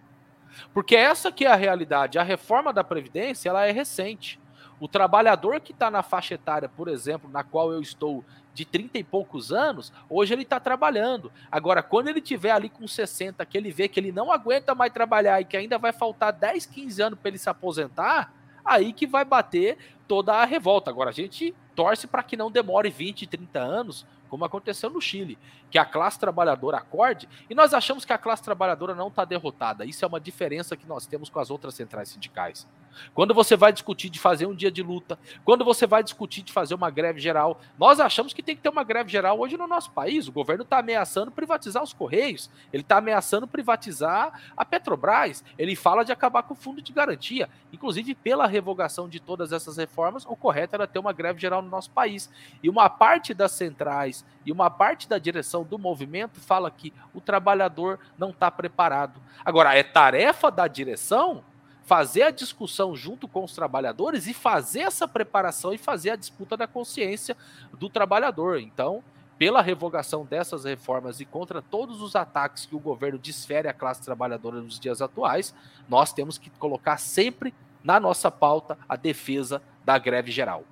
Porque essa que é a realidade. A reforma da Previdência ela é recente. O trabalhador que está na faixa etária, por exemplo, na qual eu estou de 30 e poucos anos, hoje ele está trabalhando. Agora, quando ele tiver ali com 60, que ele vê que ele não aguenta mais trabalhar e que ainda vai faltar 10, 15 anos para ele se aposentar, aí que vai bater toda a revolta. Agora, a gente torce para que não demore 20, 30 anos, como aconteceu no Chile, que a classe trabalhadora acorde, e nós achamos que a classe trabalhadora não está derrotada. Isso é uma diferença que nós temos com as outras centrais sindicais. Quando você vai discutir de fazer um dia de luta, quando você vai discutir de fazer uma greve geral, nós achamos que tem que ter uma greve geral hoje no nosso país. O governo está ameaçando privatizar os Correios, ele está ameaçando privatizar a Petrobras, ele fala de acabar com o fundo de garantia. Inclusive, pela revogação de todas essas reformas, o correto era ter uma greve geral no nosso país. E uma parte das centrais e uma parte da direção do movimento fala que o trabalhador não está preparado. Agora, é tarefa da direção fazer a discussão junto com os trabalhadores e fazer essa preparação e fazer a disputa da consciência do trabalhador. Então, pela revogação dessas reformas e contra todos os ataques que o governo desfere à classe trabalhadora nos dias atuais, nós temos que colocar sempre na nossa pauta a defesa da greve geral.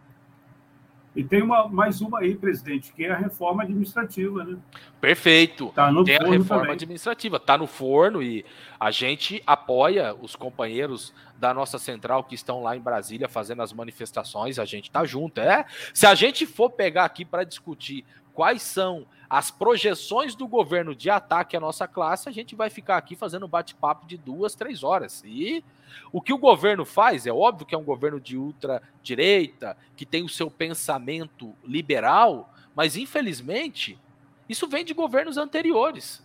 E tem uma, mais uma aí, presidente, que é a reforma administrativa, né? Perfeito. Tá no tem a reforma também. administrativa, está no forno e a gente apoia os companheiros da nossa central que estão lá em Brasília fazendo as manifestações, a gente tá junto. É, se a gente for pegar aqui para discutir quais são as projeções do governo de ataque à nossa classe, a gente vai ficar aqui fazendo bate-papo de duas, três horas. E o que o governo faz, é óbvio que é um governo de ultradireita, que tem o seu pensamento liberal, mas infelizmente isso vem de governos anteriores.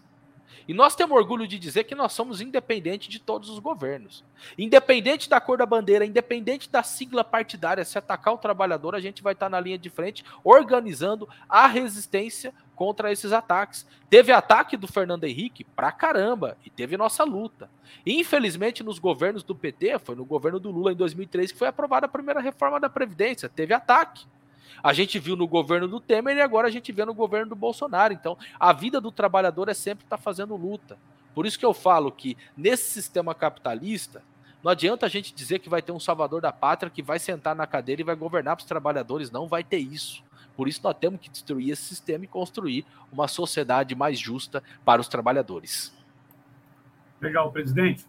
E nós temos orgulho de dizer que nós somos independentes de todos os governos. Independente da cor da bandeira, independente da sigla partidária, se atacar o trabalhador, a gente vai estar na linha de frente organizando a resistência contra esses ataques. Teve ataque do Fernando Henrique pra caramba e teve nossa luta. Infelizmente, nos governos do PT, foi no governo do Lula em 2003 que foi aprovada a primeira reforma da Previdência, teve ataque. A gente viu no governo do Temer e agora a gente vê no governo do Bolsonaro. Então, a vida do trabalhador é sempre estar tá fazendo luta. Por isso que eu falo que nesse sistema capitalista, não adianta a gente dizer que vai ter um salvador da pátria que vai sentar na cadeira e vai governar para os trabalhadores. Não vai ter isso. Por isso, nós temos que destruir esse sistema e construir uma sociedade mais justa para os trabalhadores. Legal, presidente.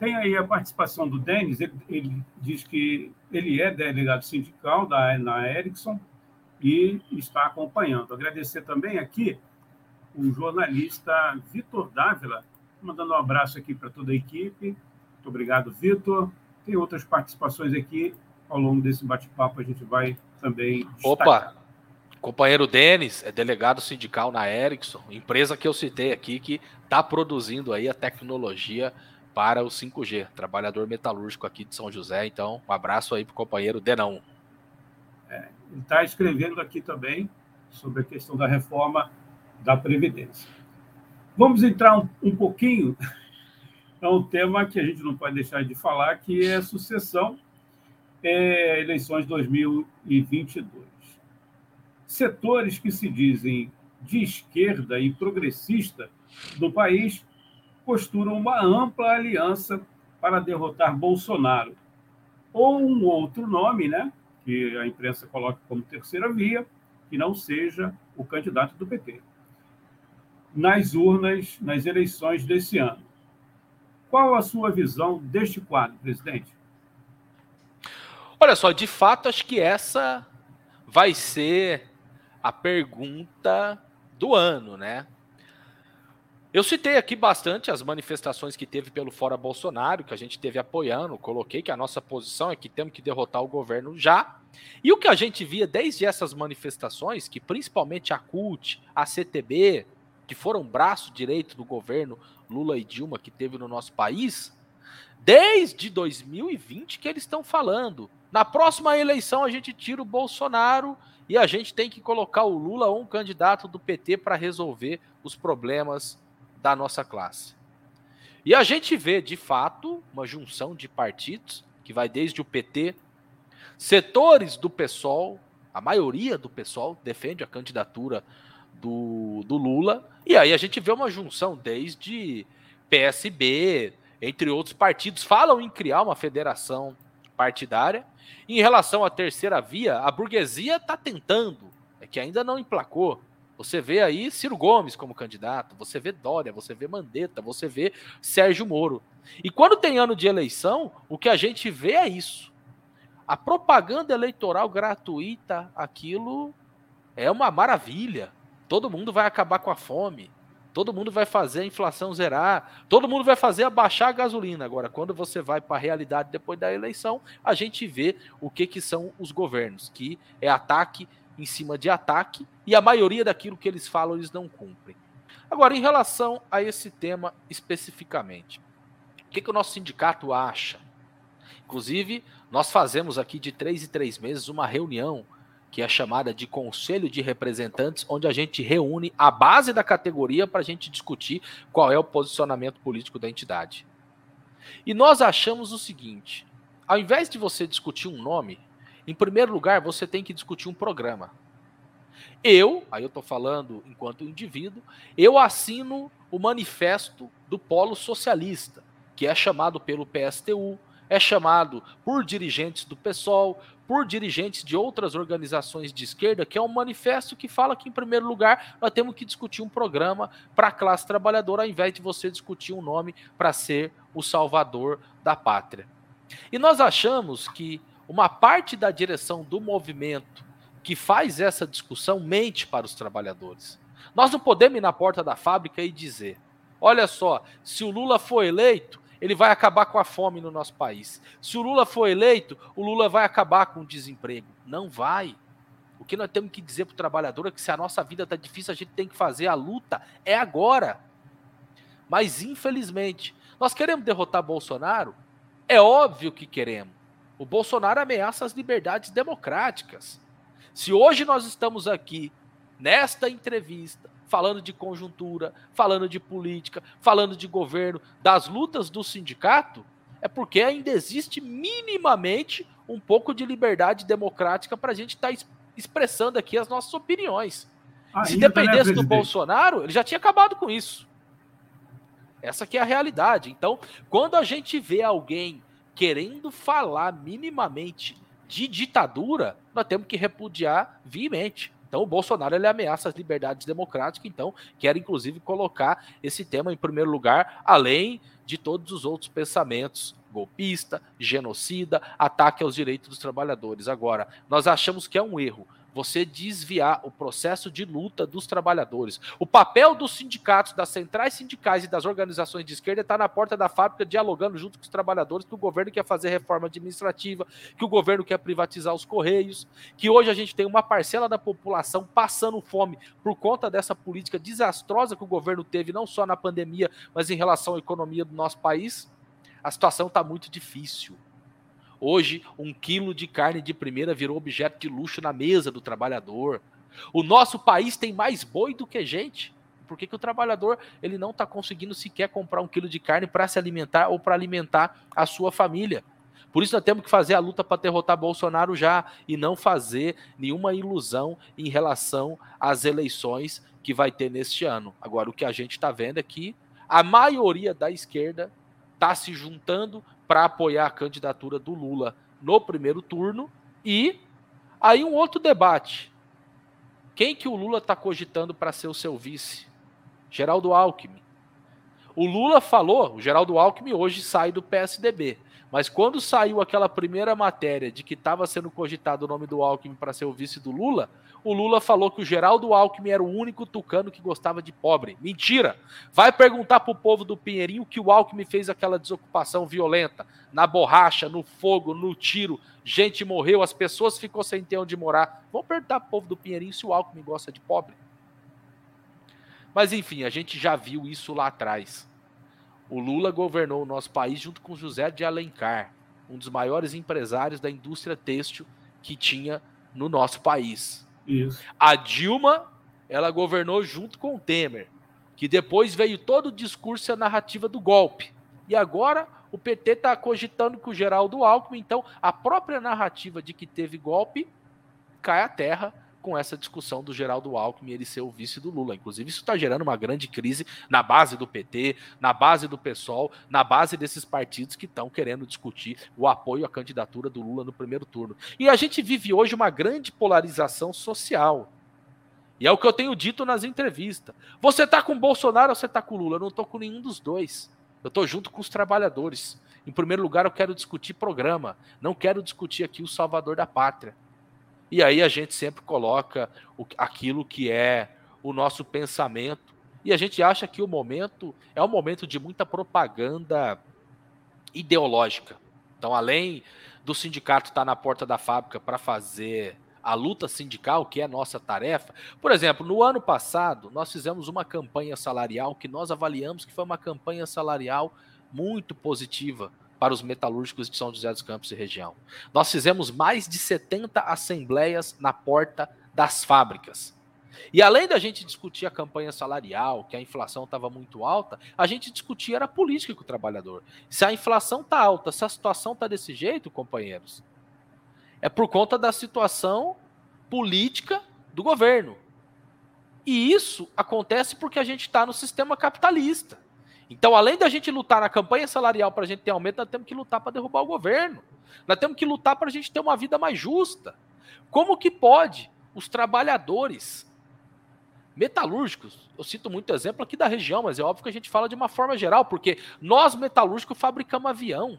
Tem aí a participação do Denis, ele, ele diz que ele é delegado sindical da na Ericsson e está acompanhando. Agradecer também aqui o jornalista Vitor Dávila, mandando um abraço aqui para toda a equipe. Muito obrigado, Vitor. Tem outras participações aqui ao longo desse bate-papo, a gente vai também. Destacar. Opa! Companheiro Denis é delegado sindical na Ericsson, empresa que eu citei aqui que está produzindo aí a tecnologia para o 5G, trabalhador metalúrgico aqui de São José. Então, um abraço aí para o companheiro Denão. É, ele está escrevendo aqui também sobre a questão da reforma da Previdência. Vamos entrar um, um pouquinho. É um tema que a gente não pode deixar de falar, que é sucessão, é, eleições 2022 setores que se dizem de esquerda e progressista do país costuram uma ampla aliança para derrotar Bolsonaro. Ou um outro nome, né, que a imprensa coloca como terceira via, que não seja o candidato do PT. Nas urnas, nas eleições desse ano. Qual a sua visão deste quadro, presidente? Olha só, de fato, acho que essa vai ser a pergunta do ano, né? Eu citei aqui bastante as manifestações que teve pelo Fora Bolsonaro, que a gente teve apoiando, coloquei que a nossa posição é que temos que derrotar o governo já. E o que a gente via desde essas manifestações, que principalmente a CUT, a CTB, que foram braço direito do governo Lula e Dilma que teve no nosso país, desde 2020 que eles estão falando. Na próxima eleição a gente tira o Bolsonaro e a gente tem que colocar o Lula ou um candidato do PT para resolver os problemas da nossa classe. E a gente vê, de fato, uma junção de partidos que vai desde o PT, setores do PSOL, a maioria do PSOL defende a candidatura do, do Lula, e aí a gente vê uma junção desde PSB, entre outros partidos, falam em criar uma federação partidária. Em relação à terceira via, a burguesia está tentando, é que ainda não emplacou. Você vê aí Ciro Gomes como candidato, você vê Dória, você vê Mandetta, você vê Sérgio Moro. E quando tem ano de eleição, o que a gente vê é isso. A propaganda eleitoral gratuita, aquilo é uma maravilha. Todo mundo vai acabar com a fome. Todo mundo vai fazer a inflação zerar, todo mundo vai fazer abaixar a gasolina. Agora, quando você vai para a realidade depois da eleição, a gente vê o que, que são os governos, que é ataque em cima de ataque, e a maioria daquilo que eles falam eles não cumprem. Agora, em relação a esse tema especificamente, o que, que o nosso sindicato acha? Inclusive, nós fazemos aqui de três em três meses uma reunião que é chamada de Conselho de Representantes, onde a gente reúne a base da categoria para a gente discutir qual é o posicionamento político da entidade. E nós achamos o seguinte: ao invés de você discutir um nome, em primeiro lugar você tem que discutir um programa. Eu, aí eu estou falando enquanto indivíduo, eu assino o manifesto do Polo Socialista, que é chamado pelo PSTU, é chamado por dirigentes do PSOL, por dirigentes de outras organizações de esquerda, que é um manifesto que fala que, em primeiro lugar, nós temos que discutir um programa para a classe trabalhadora, ao invés de você discutir um nome para ser o salvador da pátria. E nós achamos que uma parte da direção do movimento que faz essa discussão mente para os trabalhadores. Nós não podemos ir na porta da fábrica e dizer: olha só, se o Lula for eleito, ele vai acabar com a fome no nosso país. Se o Lula for eleito, o Lula vai acabar com o desemprego. Não vai. O que nós temos que dizer para o trabalhador é que se a nossa vida está difícil, a gente tem que fazer a luta. É agora. Mas, infelizmente, nós queremos derrotar Bolsonaro? É óbvio que queremos. O Bolsonaro ameaça as liberdades democráticas. Se hoje nós estamos aqui, nesta entrevista, falando de conjuntura, falando de política, falando de governo, das lutas do sindicato, é porque ainda existe minimamente um pouco de liberdade democrática para a gente estar tá expressando aqui as nossas opiniões. Ainda, Se dependesse né, do Bolsonaro, ele já tinha acabado com isso. Essa que é a realidade. Então, quando a gente vê alguém querendo falar minimamente de ditadura, nós temos que repudiar viamente. Então, o Bolsonaro ele ameaça as liberdades democráticas, então quer inclusive colocar esse tema em primeiro lugar, além de todos os outros pensamentos golpista, genocida, ataque aos direitos dos trabalhadores. Agora, nós achamos que é um erro você desviar o processo de luta dos trabalhadores. O papel dos sindicatos, das centrais sindicais e das organizações de esquerda está na porta da fábrica dialogando junto com os trabalhadores que o governo quer fazer reforma administrativa, que o governo quer privatizar os correios, que hoje a gente tem uma parcela da população passando fome por conta dessa política desastrosa que o governo teve não só na pandemia, mas em relação à economia do nosso país. A situação está muito difícil. Hoje, um quilo de carne de primeira virou objeto de luxo na mesa do trabalhador. O nosso país tem mais boi do que gente. Por que, que o trabalhador ele não está conseguindo sequer comprar um quilo de carne para se alimentar ou para alimentar a sua família? Por isso nós temos que fazer a luta para derrotar Bolsonaro já e não fazer nenhuma ilusão em relação às eleições que vai ter neste ano. Agora, o que a gente está vendo é que a maioria da esquerda está se juntando para apoiar a candidatura do Lula no primeiro turno. E aí um outro debate. Quem que o Lula está cogitando para ser o seu vice? Geraldo Alckmin. O Lula falou, o Geraldo Alckmin hoje sai do PSDB. Mas quando saiu aquela primeira matéria de que estava sendo cogitado o nome do Alckmin para ser o vice do Lula, o Lula falou que o Geraldo Alckmin era o único tucano que gostava de pobre. Mentira! Vai perguntar pro povo do Pinheirinho que o Alckmin fez aquela desocupação violenta, na borracha, no fogo, no tiro, gente morreu, as pessoas ficou sem ter onde morar. Vamos perguntar pro povo do Pinheirinho se o Alckmin gosta de pobre. Mas enfim, a gente já viu isso lá atrás. O Lula governou o nosso país junto com José de Alencar, um dos maiores empresários da indústria têxtil que tinha no nosso país. Isso. A Dilma, ela governou junto com o Temer, que depois veio todo o discurso e a narrativa do golpe. E agora o PT está cogitando com o Geraldo Alckmin, então a própria narrativa de que teve golpe cai a terra, com essa discussão do Geraldo Alckmin ele ser o vice do Lula. Inclusive, isso está gerando uma grande crise na base do PT, na base do PSOL, na base desses partidos que estão querendo discutir o apoio à candidatura do Lula no primeiro turno. E a gente vive hoje uma grande polarização social. E é o que eu tenho dito nas entrevistas. Você está com Bolsonaro ou você está com Lula? Eu não estou com nenhum dos dois. Eu estou junto com os trabalhadores. Em primeiro lugar, eu quero discutir programa. Não quero discutir aqui o salvador da pátria. E aí a gente sempre coloca o, aquilo que é o nosso pensamento. E a gente acha que o momento é um momento de muita propaganda ideológica. Então, além do sindicato estar na porta da fábrica para fazer a luta sindical, que é nossa tarefa. Por exemplo, no ano passado, nós fizemos uma campanha salarial que nós avaliamos que foi uma campanha salarial muito positiva para os metalúrgicos de São José dos Campos e região. Nós fizemos mais de 70 assembleias na porta das fábricas. E além da gente discutir a campanha salarial, que a inflação estava muito alta, a gente discutia a política com o trabalhador. Se a inflação está alta, se a situação está desse jeito, companheiros, é por conta da situação política do governo. E isso acontece porque a gente está no sistema capitalista. Então, além da gente lutar na campanha salarial para a gente ter aumento, nós temos que lutar para derrubar o governo. Nós temos que lutar para a gente ter uma vida mais justa. Como que pode os trabalhadores metalúrgicos, eu cito muito exemplo aqui da região, mas é óbvio que a gente fala de uma forma geral, porque nós metalúrgicos fabricamos avião.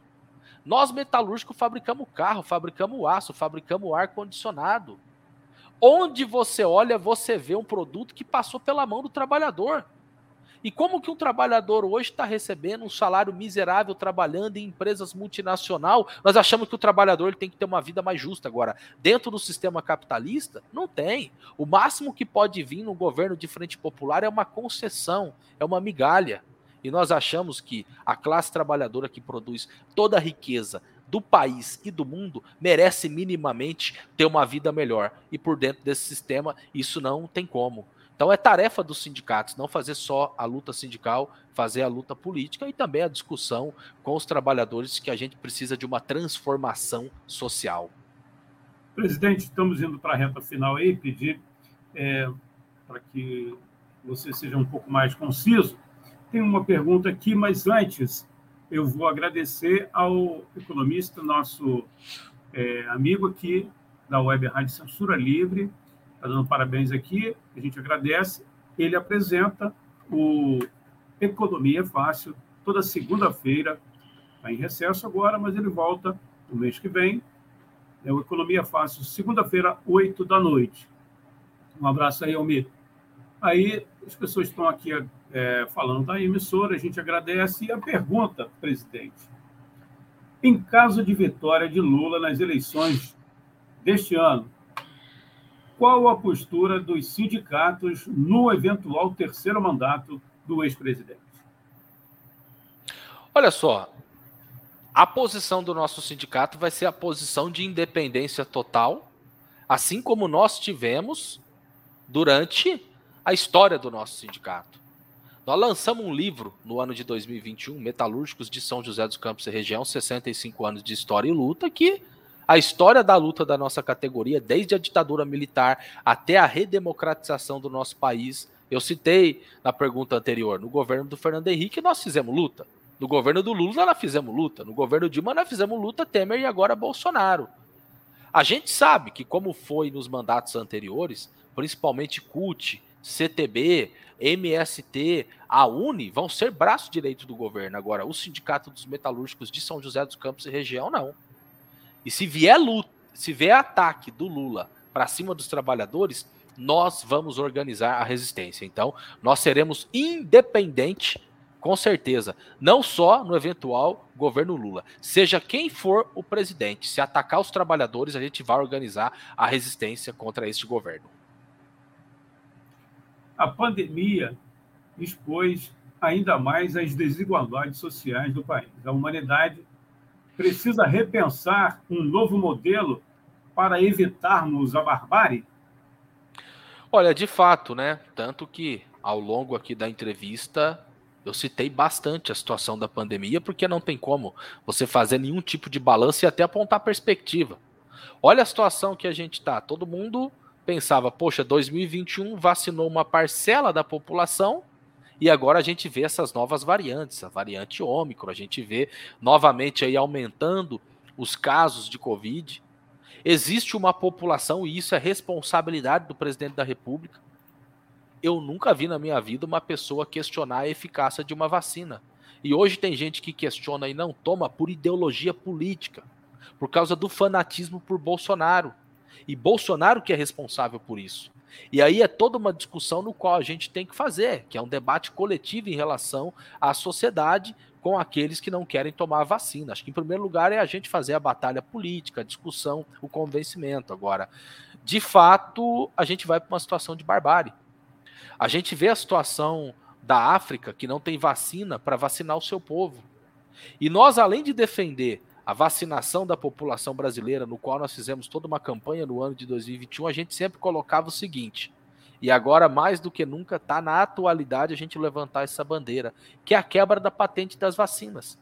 Nós metalúrgicos fabricamos carro, fabricamos aço, fabricamos ar condicionado. Onde você olha, você vê um produto que passou pela mão do trabalhador. E como que um trabalhador hoje está recebendo um salário miserável trabalhando em empresas multinacional? Nós achamos que o trabalhador tem que ter uma vida mais justa. Agora, dentro do sistema capitalista, não tem. O máximo que pode vir no governo de frente popular é uma concessão, é uma migalha. E nós achamos que a classe trabalhadora que produz toda a riqueza do país e do mundo merece minimamente ter uma vida melhor. E por dentro desse sistema, isso não tem como. Então é tarefa dos sindicatos não fazer só a luta sindical, fazer a luta política e também a discussão com os trabalhadores que a gente precisa de uma transformação social. Presidente, estamos indo para a reta final aí, pedir é, para que você seja um pouco mais conciso. Tem uma pergunta aqui, mas antes eu vou agradecer ao economista, nosso é, amigo aqui da Web Rádio Censura Livre, está dando parabéns aqui, a gente agradece. Ele apresenta o Economia Fácil toda segunda-feira. Está em recesso agora, mas ele volta no mês que vem. É o Economia Fácil, segunda-feira, 8 da noite. Um abraço aí, Almir. Aí as pessoas estão aqui é, falando da emissora, a gente agradece. E a pergunta, presidente: em caso de vitória de Lula nas eleições deste ano, qual a postura dos sindicatos no eventual terceiro mandato do ex-presidente? Olha só, a posição do nosso sindicato vai ser a posição de independência total, assim como nós tivemos durante a história do nosso sindicato. Nós lançamos um livro no ano de 2021, Metalúrgicos de São José dos Campos e Região, 65 anos de história e luta, que a história da luta da nossa categoria, desde a ditadura militar até a redemocratização do nosso país. Eu citei na pergunta anterior, no governo do Fernando Henrique nós fizemos luta. No governo do Lula nós fizemos luta. No governo Dilma nós fizemos luta Temer e agora Bolsonaro. A gente sabe que, como foi nos mandatos anteriores, principalmente CUT, CTB, MST, a UNE vão ser braço direito do governo. Agora, o Sindicato dos Metalúrgicos de São José dos Campos e região, não. E se vier luta, se vier ataque do Lula para cima dos trabalhadores, nós vamos organizar a resistência. Então, nós seremos independente, com certeza, não só no eventual governo Lula. Seja quem for o presidente, se atacar os trabalhadores, a gente vai organizar a resistência contra este governo. A pandemia expôs ainda mais as desigualdades sociais do país. A humanidade precisa repensar um novo modelo para evitarmos a barbárie? Olha, de fato, né? Tanto que ao longo aqui da entrevista eu citei bastante a situação da pandemia, porque não tem como você fazer nenhum tipo de balanço e até apontar perspectiva. Olha a situação que a gente está, todo mundo pensava, poxa, 2021 vacinou uma parcela da população e agora a gente vê essas novas variantes, a variante Ômicron, a gente vê novamente aí aumentando os casos de Covid. Existe uma população, e isso é responsabilidade do presidente da República. Eu nunca vi na minha vida uma pessoa questionar a eficácia de uma vacina. E hoje tem gente que questiona e não toma por ideologia política, por causa do fanatismo por Bolsonaro. E Bolsonaro que é responsável por isso. E aí é toda uma discussão no qual a gente tem que fazer, que é um debate coletivo em relação à sociedade com aqueles que não querem tomar a vacina. Acho que em primeiro lugar é a gente fazer a batalha política, a discussão, o convencimento. Agora, de fato, a gente vai para uma situação de barbárie. A gente vê a situação da África que não tem vacina para vacinar o seu povo. E nós, além de defender a vacinação da população brasileira, no qual nós fizemos toda uma campanha no ano de 2021, a gente sempre colocava o seguinte: e agora, mais do que nunca, está na atualidade a gente levantar essa bandeira, que é a quebra da patente das vacinas.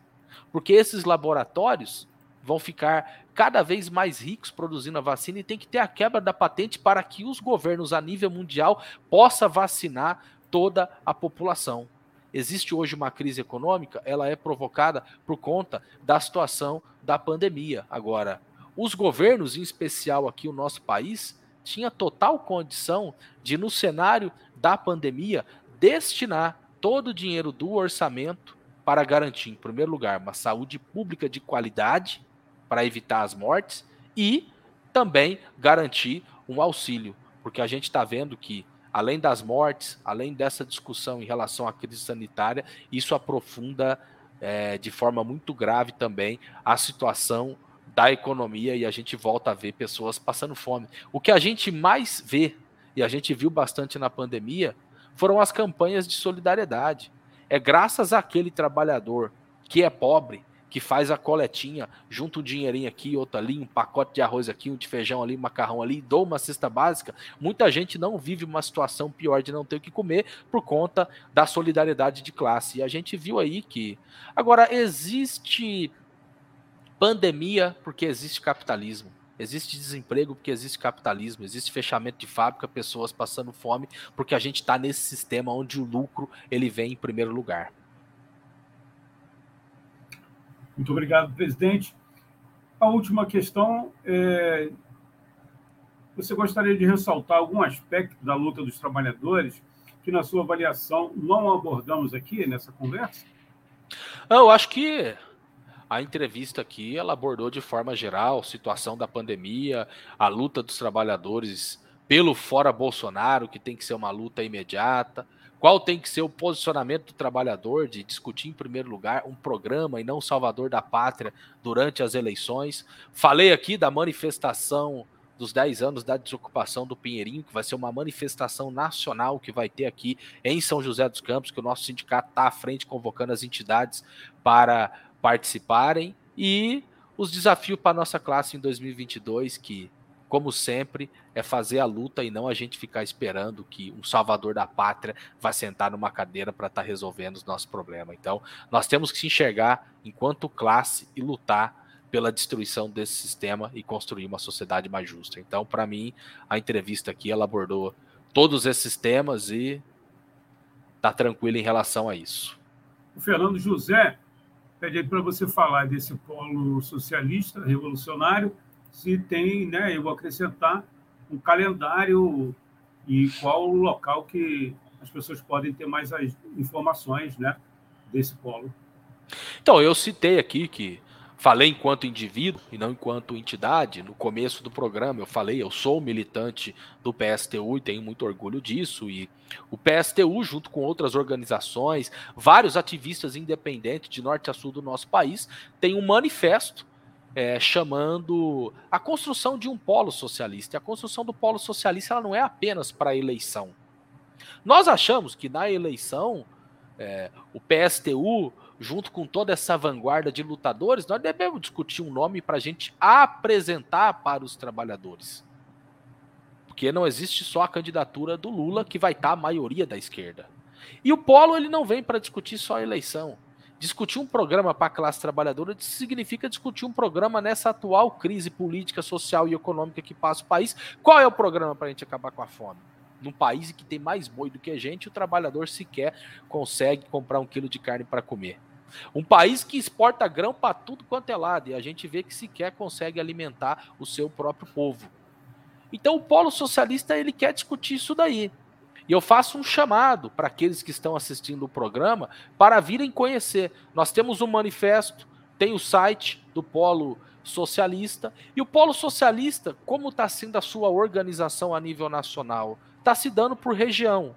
Porque esses laboratórios vão ficar cada vez mais ricos produzindo a vacina e tem que ter a quebra da patente para que os governos a nível mundial possam vacinar toda a população. Existe hoje uma crise econômica, ela é provocada por conta da situação da pandemia. Agora, os governos, em especial aqui o nosso país, tinha total condição de, no cenário da pandemia, destinar todo o dinheiro do orçamento para garantir, em primeiro lugar, uma saúde pública de qualidade para evitar as mortes e também garantir um auxílio, porque a gente está vendo que além das mortes, além dessa discussão em relação à crise sanitária, isso aprofunda é, de forma muito grave também a situação da economia e a gente volta a ver pessoas passando fome. O que a gente mais vê, e a gente viu bastante na pandemia, foram as campanhas de solidariedade. É graças àquele trabalhador que é pobre, que faz a coletinha, junta um dinheirinho aqui, outro ali, um pacote de arroz aqui, um de feijão ali, um macarrão ali, dou uma cesta básica. Muita gente não vive uma situação pior de não ter o que comer por conta da solidariedade de classe. E a gente viu aí que. Agora, existe pandemia porque existe capitalismo. Existe desemprego porque existe capitalismo, existe fechamento de fábrica, pessoas passando fome, porque a gente está nesse sistema onde o lucro ele vem em primeiro lugar. Muito obrigado, presidente. A última questão é: você gostaria de ressaltar algum aspecto da luta dos trabalhadores que, na sua avaliação, não abordamos aqui nessa conversa? Eu acho que a entrevista aqui ela abordou de forma geral a situação da pandemia, a luta dos trabalhadores pelo fora Bolsonaro, que tem que ser uma luta imediata, qual tem que ser o posicionamento do trabalhador de discutir, em primeiro lugar, um programa e não salvador da pátria durante as eleições. Falei aqui da manifestação dos 10 anos da desocupação do Pinheirinho, que vai ser uma manifestação nacional que vai ter aqui em São José dos Campos, que o nosso sindicato está à frente convocando as entidades para participarem. E os desafios para a nossa classe em 2022, que como sempre, é fazer a luta e não a gente ficar esperando que um salvador da pátria vai sentar numa cadeira para estar tá resolvendo os nossos problemas. Então, nós temos que se enxergar enquanto classe e lutar pela destruição desse sistema e construir uma sociedade mais justa. Então, para mim, a entrevista aqui ela abordou todos esses temas e tá tranquilo em relação a isso. O Fernando José pede para você falar desse polo socialista revolucionário se tem, né, eu vou acrescentar um calendário e qual o local que as pessoas podem ter mais as informações, né, desse polo. Então, eu citei aqui que falei enquanto indivíduo e não enquanto entidade. No começo do programa eu falei, eu sou militante do PSTU e tenho muito orgulho disso. E o PSTU, junto com outras organizações, vários ativistas independentes de norte a sul do nosso país, tem um manifesto é, chamando a construção de um polo socialista. E a construção do polo socialista ela não é apenas para a eleição. Nós achamos que na eleição é, o PSTU, junto com toda essa vanguarda de lutadores, nós devemos discutir um nome para a gente apresentar para os trabalhadores. Porque não existe só a candidatura do Lula que vai estar tá a maioria da esquerda. E o polo ele não vem para discutir só a eleição Discutir um programa para a classe trabalhadora significa discutir um programa nessa atual crise política, social e econômica que passa o país. Qual é o programa para a gente acabar com a fome? Num país que tem mais boi do que a gente, o trabalhador sequer consegue comprar um quilo de carne para comer. Um país que exporta grão para tudo quanto é lado e a gente vê que sequer consegue alimentar o seu próprio povo. Então o polo socialista ele quer discutir isso daí. E eu faço um chamado para aqueles que estão assistindo o programa para virem conhecer. Nós temos um manifesto, tem o site do Polo Socialista. E o Polo Socialista, como está sendo a sua organização a nível nacional? Está se dando por região.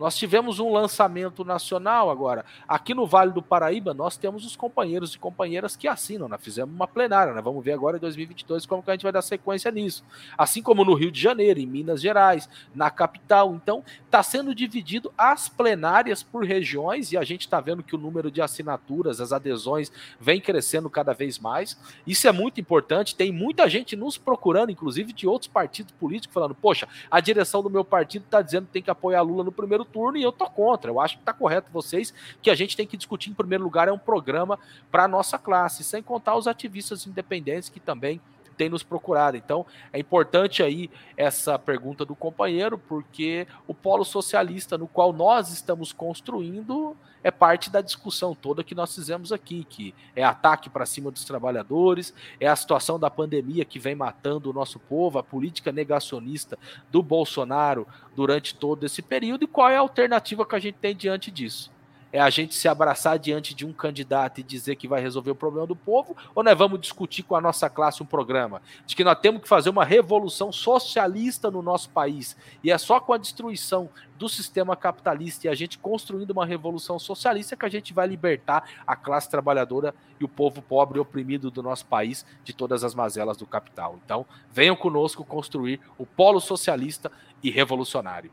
Nós tivemos um lançamento nacional agora. Aqui no Vale do Paraíba, nós temos os companheiros e companheiras que assinam. Nós fizemos uma plenária, né? vamos ver agora em 2022 como que a gente vai dar sequência nisso. Assim como no Rio de Janeiro, em Minas Gerais, na capital. Então, está sendo dividido as plenárias por regiões e a gente está vendo que o número de assinaturas, as adesões, vem crescendo cada vez mais. Isso é muito importante. Tem muita gente nos procurando, inclusive de outros partidos políticos, falando: poxa, a direção do meu partido está dizendo que tem que apoiar Lula no primeiro turno e eu tô contra. Eu acho que tá correto vocês que a gente tem que discutir em primeiro lugar é um programa para nossa classe, sem contar os ativistas independentes que também tem nos procurado. Então, é importante aí essa pergunta do companheiro, porque o polo socialista no qual nós estamos construindo é parte da discussão toda que nós fizemos aqui, que é ataque para cima dos trabalhadores, é a situação da pandemia que vem matando o nosso povo, a política negacionista do Bolsonaro durante todo esse período e qual é a alternativa que a gente tem diante disso é a gente se abraçar diante de um candidato e dizer que vai resolver o problema do povo, ou nós vamos discutir com a nossa classe um programa de que nós temos que fazer uma revolução socialista no nosso país, e é só com a destruição do sistema capitalista e a gente construindo uma revolução socialista que a gente vai libertar a classe trabalhadora e o povo pobre e oprimido do nosso país de todas as mazelas do capital. Então, venham conosco construir o polo socialista e revolucionário.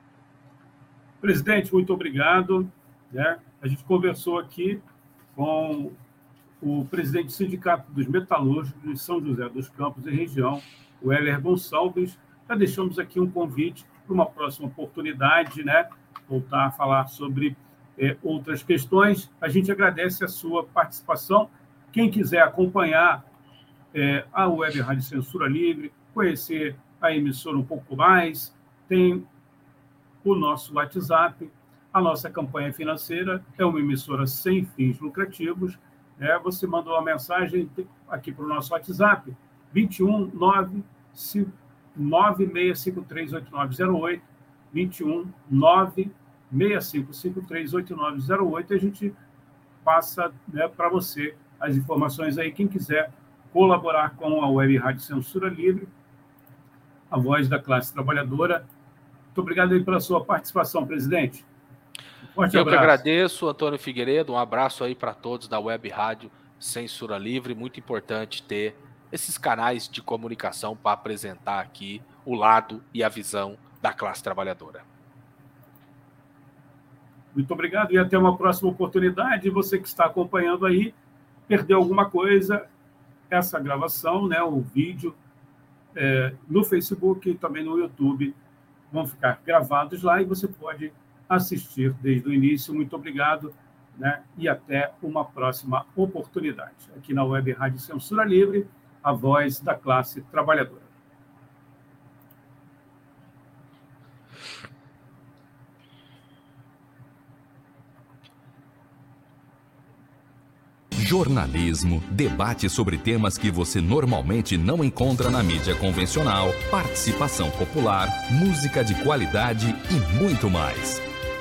Presidente, muito obrigado. Né? A gente conversou aqui com o presidente do Sindicato dos Metalúrgicos de São José dos Campos e região, o Heller Gonçalves. Já deixamos aqui um convite para uma próxima oportunidade, né? voltar a falar sobre é, outras questões. A gente agradece a sua participação. Quem quiser acompanhar é, a Web Rádio Censura Livre, conhecer a emissora um pouco mais, tem o nosso WhatsApp, a nossa campanha financeira é uma emissora sem fins lucrativos. É, você mandou uma mensagem aqui para o nosso WhatsApp, 21 9 96538908, 21 965538908, a gente passa né, para você as informações aí. Quem quiser colaborar com a Web Rádio Censura Livre, a voz da classe trabalhadora. Muito obrigado aí pela sua participação, presidente. Forte Eu abraço. que agradeço, Antônio Figueiredo. Um abraço aí para todos da Web Rádio Censura Livre. Muito importante ter esses canais de comunicação para apresentar aqui o lado e a visão da classe trabalhadora. Muito obrigado e até uma próxima oportunidade. Você que está acompanhando aí, perdeu alguma coisa, essa gravação, né, o vídeo é, no Facebook e também no YouTube vão ficar gravados lá e você pode assistir desde o início. Muito obrigado né? e até uma próxima oportunidade. Aqui na Web Rádio Censura Livre, a voz da classe trabalhadora. jornalismo, debate sobre temas que você normalmente não encontra na mídia convencional, participação popular, música de qualidade e muito mais.